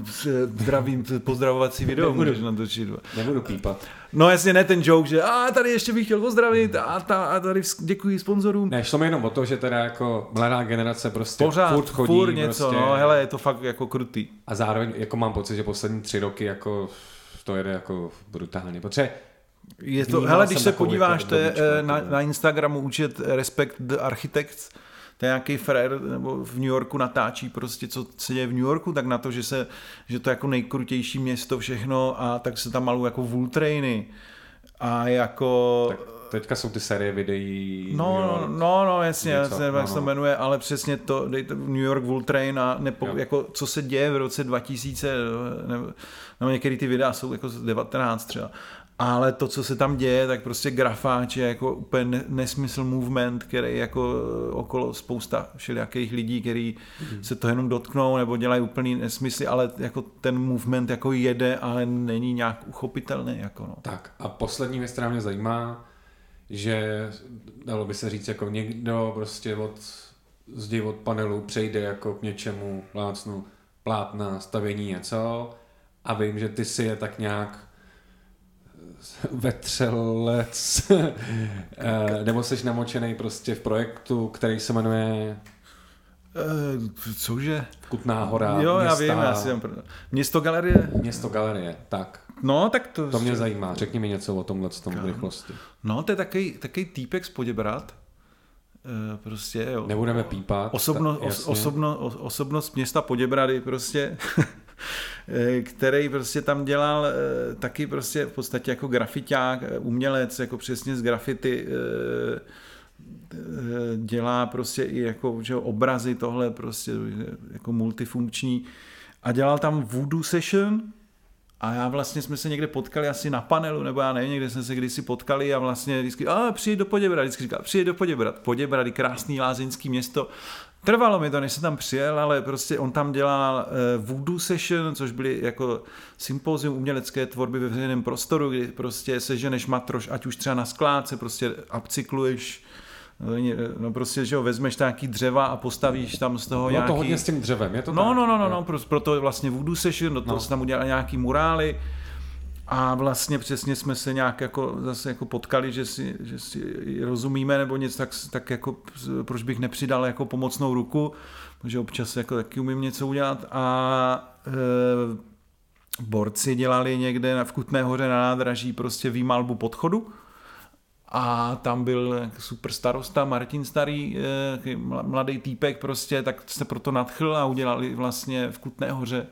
zdravím, pozdravovací video Nebudu. můžeš natočit. Nebudu pípat. No jasně ne ten joke, že a tady ještě bych chtěl pozdravit a, ta, a tady děkuji sponzorům. Ne, šlo mi jenom o to, že teda jako mladá generace prostě Pořád, furt chodí furt něco, prostě, no hele, je to fakt jako krutý. a zároveň jako mám pocit, že poslední tři roky jako to jede jako brutálně, protože Je to, Vnímal hele, když se podíváš, jako to je, dobičku, eh, na, jako- na Instagramu účet Respect the Architects, to je nějaký frér, nebo v New Yorku natáčí prostě, co se děje v New Yorku, tak na to, že, se, že to je jako nejkrutější město všechno a tak se tam malují jako vultrainy a jako... tak teďka jsou ty série videí. No, no, no, no, jasně, něco, jasně, no, jak se to no. jmenuje, ale přesně to, dejte New York Vultrain a nepo, Jo. jako, co se děje v roce 2000, nebo, nebo některé ty videa jsou jako z 19 třeba, ale to, co se tam děje, tak prostě grafáč je jako úplně ne- nesmysl movement, který jako okolo spousta všelijakých lidí, který Mhm. se to jenom dotknou nebo dělají úplný nesmysly, ale jako ten movement jako jede, ale není nějak uchopitelný. Jako no. Tak a poslední věc, která mě zajímá, že dalo by se říct, jako někdo prostě od zdi od panelu přejde jako k něčemu, plácnu, plátna, stavění něco a vím, že ty si je tak nějak vetřelec, Eh, nebo jsi namočený prostě v projektu, který se jmenuje E, cože? Kutná hora, Jo, já města, vím, já si tam... Město galerie? město galerie, tak. No, tak to... To mě zajímá, řekni mi něco o tomhle tom v rychlosti. No, to je takový, takový týpek z Poděbrat. E, prostě, jo. Nebudeme pípat. Osobno, ta- os, osobno, os, osobnost města Poděbrady prostě, eh, který prostě tam dělal eh, taky prostě v podstatě jako grafiták, eh, umělec, jako přesně z grafity eh, eh, dělá prostě i jako že obrazy tohle prostě eh, jako multifunkční. A dělal tam voodoo session a já vlastně jsme se někde potkali asi na panelu, nebo já nevím, někde jsme se kdysi potkali a vlastně vždycky, a přijď do Poděbrady, vždycky říkal, přijď do Poděbrad, Poděbrady, krásný lázeňský město. Trvalo mi to, než jsem tam přijel, ale prostě on tam dělal uh, voodoo session, což byly jako sympozium umělecké tvorby ve veřejném prostoru, kdy prostě seženeš matroš, ať už třeba na skládce, prostě upcykluješ No, no prostě, že ho vezmeš nějaký dřeva a postavíš tam z toho Bylo nějaký... to hodně s tím dřevem, je to No, tak? no, no, no, Jo. no, pro- proto je vlastně voodoo session, do toho No. se tam udělali nějaký murály a vlastně přesně jsme se nějak jako zase jako potkali, že si, že si rozumíme nebo něco, tak, tak jako proč bych nepřidal jako pomocnou ruku, protože občas jako taky umím něco udělat. A e, borci dělali někde v Kutné hoře na nádraží prostě výmalbu podchodu. A tam byl super starosta Martin Starý, mla- mladý týpek prostě, tak se proto nadchl a udělali vlastně v Kutné hoře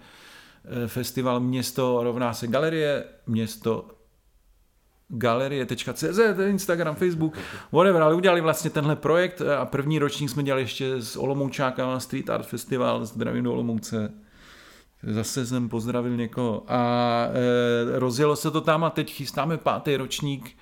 festival Město rovná se galerie, město galerie.cz, Instagram, Facebook, whatever, ale udělali vlastně tenhle projekt a první ročník jsme dělali ještě s Olomoučákama Street Art Festival, zdravím do Olomouce. Zase jsem pozdravil někoho a e, rozjelo se to tam a teď chystáme pátý ročník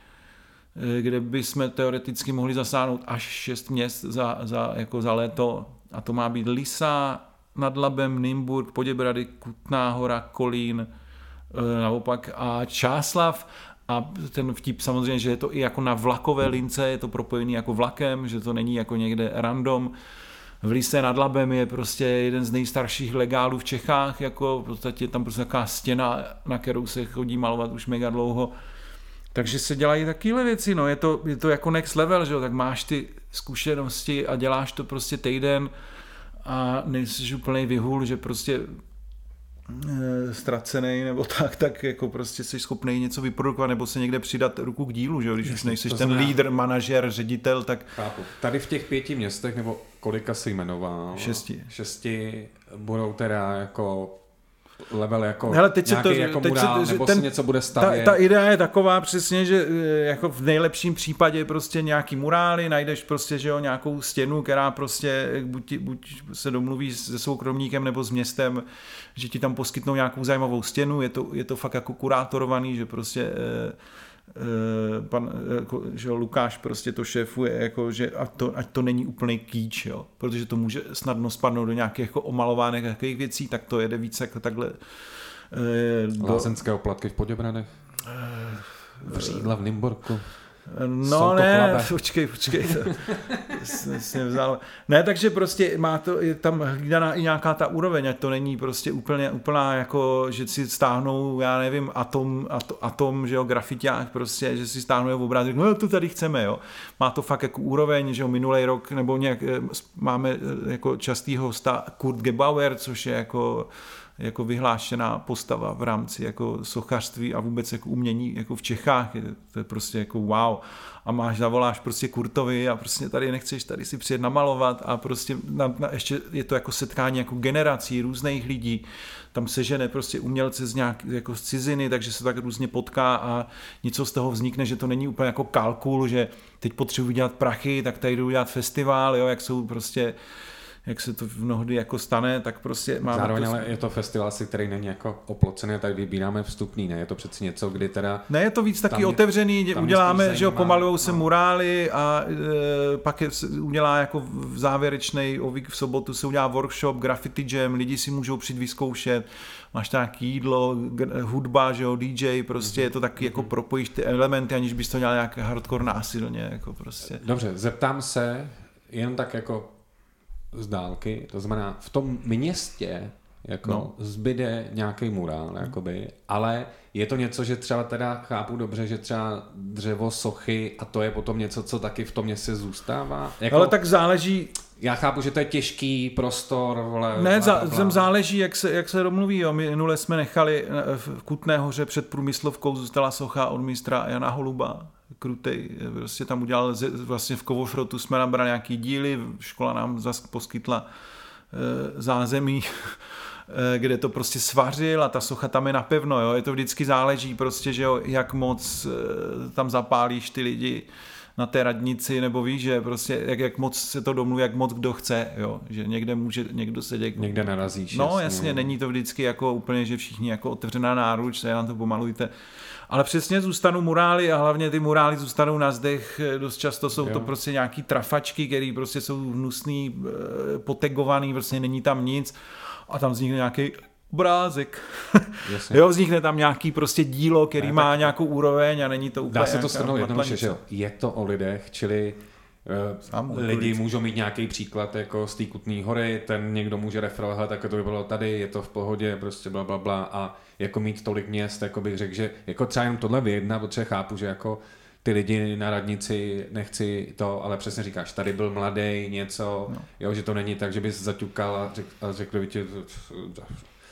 eh, kde by jsme teoreticky mohli zasáhnout až šest měst za, za, jako za léto. A to má být Lisa, nad Labem, Nymburk, Poděbrady, Kutná hora, Kolín, eh, naopak a Čáslav a ten vtip samozřejmě, že je to i jako na vlakové lince, je to propojený jako vlakem, že to není jako někde random. V Lise nad Labem je prostě jeden z nejstarších legálů v Čechách, jako v podstatě tam prostě taková stěna, na kterou se chodí malovat už mega dlouho. Takže se dělají takovéhle věci, no, je to, je to jako next level, že jo, tak máš ty zkušenosti a děláš to prostě týden a nejsi úplný vyhul, že prostě e, ztracený nebo tak, tak jako prostě jsi schopný něco vyprodukovat nebo se někde přidat ruku k dílu, že jo? když už nejsi ten znamená... lídr, manažer, ředitel, tak... Chápu. Tady v těch pěti městech, nebo kolika si jmenoval? Šesti. Šesti budou teda jako level jako Hele, teď nějaký se to, jako teď murál, se, nebo ten, si něco bude stavět. Ta, ta idea je taková přesně, že eh, jako v nejlepším případě prostě nějaký murály, najdeš prostě, že jo, nějakou stěnu, která prostě buď, buď se domluví se soukromníkem nebo s městem, že ti tam poskytnou nějakou zajímavou stěnu, je to, je to fakt jako kurátorovaný, že prostě eh, Eh, pan, jako, že Lukáš prostě to šéfuje, jako, že ať to, ať to není úplný kýč, jo, protože to může snadno spadnout do nějakých jako omalovánek nějakých věcí, tak to jede víc jako takhle. Eh, do... Lázeňské oplatky v Poděbradech. V Řídla v Nymborku. No ne, chlape. počkej, počkej, to, jsem vzal. Ne, takže prostě má to, je tam hlídaná i nějaká ta úroveň, ať to není prostě úplně úplná, jako, že si stáhnou, já nevím, atom, atom, atom že jo, grafitiák prostě, že si stáhnou v obrázek, no to tady chceme, jo. Má to fakt jako úroveň, že jo, minulý rok, nebo nějak, eh, máme eh, jako častýho hosta Kurt Gebauer, což je jako jako vyhlášená postava v rámci jako sochařství a vůbec jako umění jako v Čechách. Je, to je prostě jako wow. A máš, zavoláš prostě Kurtovi a prostě tady nechceš tady si přijet namalovat a prostě na, na, ještě je to jako setkání jako generací různých lidí. Tam se žene prostě umělce z nějak, jako z ciziny, takže se tak různě potká a něco z toho vznikne, že to není úplně jako kalkul, že teď potřebuji dělat prachy, tak tady jdu dělat festival, jo, jak jsou prostě jak se to mnohdy jako stane, tak prostě máme... Zároveň to... ale je to festival asi, který není jako oplocený, tak vybíráme vstupný, ne? Je to přeci něco, kdy teda... Ne, je to víc taky otevřený, je, uděláme, že jo, pomalujou se no. murály a e, pak je, udělá jako v závěrečný o vík v sobotu se udělá workshop, graffiti jam, lidi si můžou přijít vyzkoušet, máš tam nějaký jídlo, hudba, že jo, DJ, prostě mm-hmm. je to taky jako mhm. propojíš ty elementy, aniž bys to dělal nějak hardcore násilně, jako prostě. Dobře, zeptám se, jen tak jako z dálky, to znamená v tom městě jako no. zbyde nějaký murál, jakoby, ale je to něco, že třeba teda chápu dobře, že třeba dřevo, sochy a to je potom něco, co taky v tom městě zůstává. Jako, ale tak záleží... Já chápu, že to je těžký prostor, vole. Ne, bla, bla. záleží, jak se, jak se domluví. Jo. My minule jsme nechali eh, v Kutné hoře před průmyslovkou zůstala socha od mistra Jana Holuba krutej, prostě tam udělal, vlastně v Kovofrotu jsme nabrali nějaký díly, škola nám zase poskytla e, zázemí, e, kde to prostě svařil a ta socha tam je napevno, jo, je to vždycky záleží prostě, že jo, jak moc e, tam zapálíš ty lidi na té radnici, nebo víš, že prostě jak, jak moc se to domluví, jak moc kdo chce, jo, že někde může, někdo se děk... Někde narazíš. No jasně, jasně, není to vždycky jako úplně, že všichni jako otevřená náruč, se nám to pomalujte ale přesně zůstanou murály a hlavně ty murály zůstanou na zdech. Dost často jsou jo. to prostě nějaký trafačky, které prostě jsou hnusný, eh, potegovaný, prostě není tam nic a tam vznikne nějaký obrázek. jo, vznikne tam nějaký prostě dílo, který ne, má nějakou úroveň a není to úplně Dá se to shrnout jednoduše, že jo? Je to o lidech, čili Sám, lidi můžou mít nějaký příklad jako z té Kutné hory, ten někdo může referovat, tak to by bylo tady, je to v pohodě, prostě bla, bla, bla a jako mít tolik měst, jako bych řekl, že jako třeba jenom tohle vyjedna, protože chápu, že jako ty lidi na radnici, nechci to, ale přesně říkáš, tady byl mladý něco, no. jo, že to není tak, že bys zaťukal a, řek, a řekl by ti,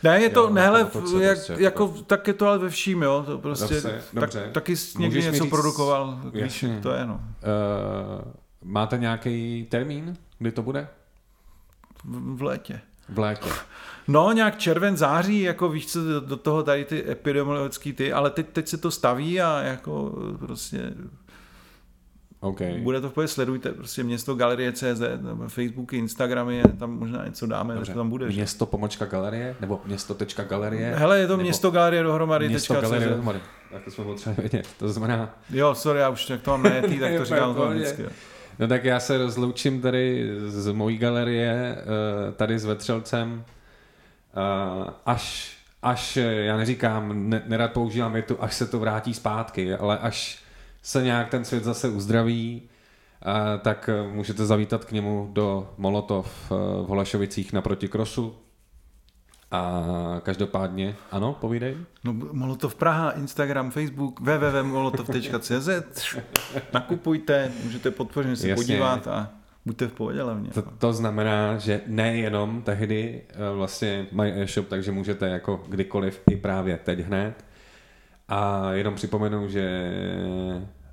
ne, je to, jo, ne, hele, to, to, jak, prostě, jako, to... tak je to ale ve vším, jo, to prostě, dobře, tak, dobře. taky někdy Můžeš něco říct, produkoval, víš, to je, no. Uh, máte nějaký termín, kdy to bude? V, v létě. V létě. No, nějak červen, září, jako víš co, do toho tady ty epidemiologické ty, ale teď, teď se to staví a jako prostě OK. Bude to v pohodě, sledujte prostě město galerie CZ, nebo Facebooky, Instagramy, tam možná něco dáme, Dobře. to tam bude. že? Město pomočka galerie? Nebo město.tečka galerie? Hele, je to Nebo město galerie dohromady. Město galerie CZ. dohromady. Tak to jsme potřebovali vědět. To znamená, Jo, sorry, já už jak to mám najetý, tak to říkám v pohodě. automaticky. jo. No tak já se rozloučím tady z mojí galerie, eh, tady s Vetřelcem, eh, až, až, já neříkám, ne, nerad používám větu, až se to vrátí zpátky, ale až se nějak ten svět zase uzdraví, eh, tak můžete zavítat k němu do Molotov v Holašovicích naproti Krosu. A každopádně, ano, povídej. No, Molotov Praha, Instagram, Facebook, www.molotov.cz Nakupujte, můžete podpořit, se Jasně. podívat a buďte v pohodě hlavně. To, to znamená, že nejenom tehdy eh, vlastně mají e-shop, takže můžete jako kdykoliv i právě teď hned. A jenom připomenu, že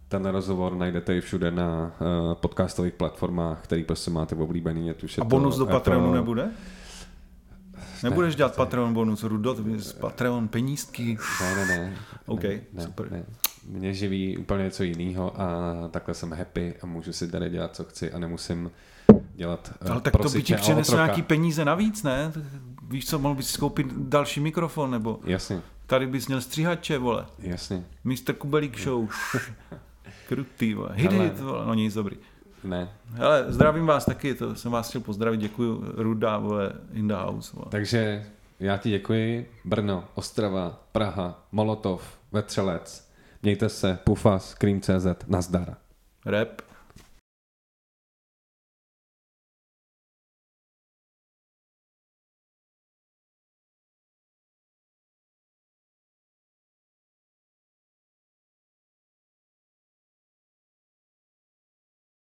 ten rozhovor najdete i všude na eh, podcastových platformách, který prostě máte v oblíbený. A bonus to do Patreonu nebude? Nebudeš dělat ne. Patreon bonus, Rudot, z Patreon penízky. Ne, ne, ne. OK, ne, ne, super. Ne. Mě živí úplně něco jiného a takhle jsem happy a můžu si tady dělat, co chci a nemusím dělat eh, Ale tak to by ti přineslo nějaký peníze navíc, ne? Víš co, mohl bys koupit další mikrofon, nebo Jasně, tady bys měl stříhače, vole. jasně. Mr. Kubelík Show. Krutý, vole. Hit, Hele. hit, vole. No nic, dobrý. Ne, Hele, zdravím vás taky, to jsem vás chtěl pozdravit, děkuji, Ruda, vole, in the house, vole. Takže já ti děkuji. Brno, Ostrava, Praha, Molotov, Vetřelec. Mějte se, Pufas, Cream.cz, nazdar. Rap.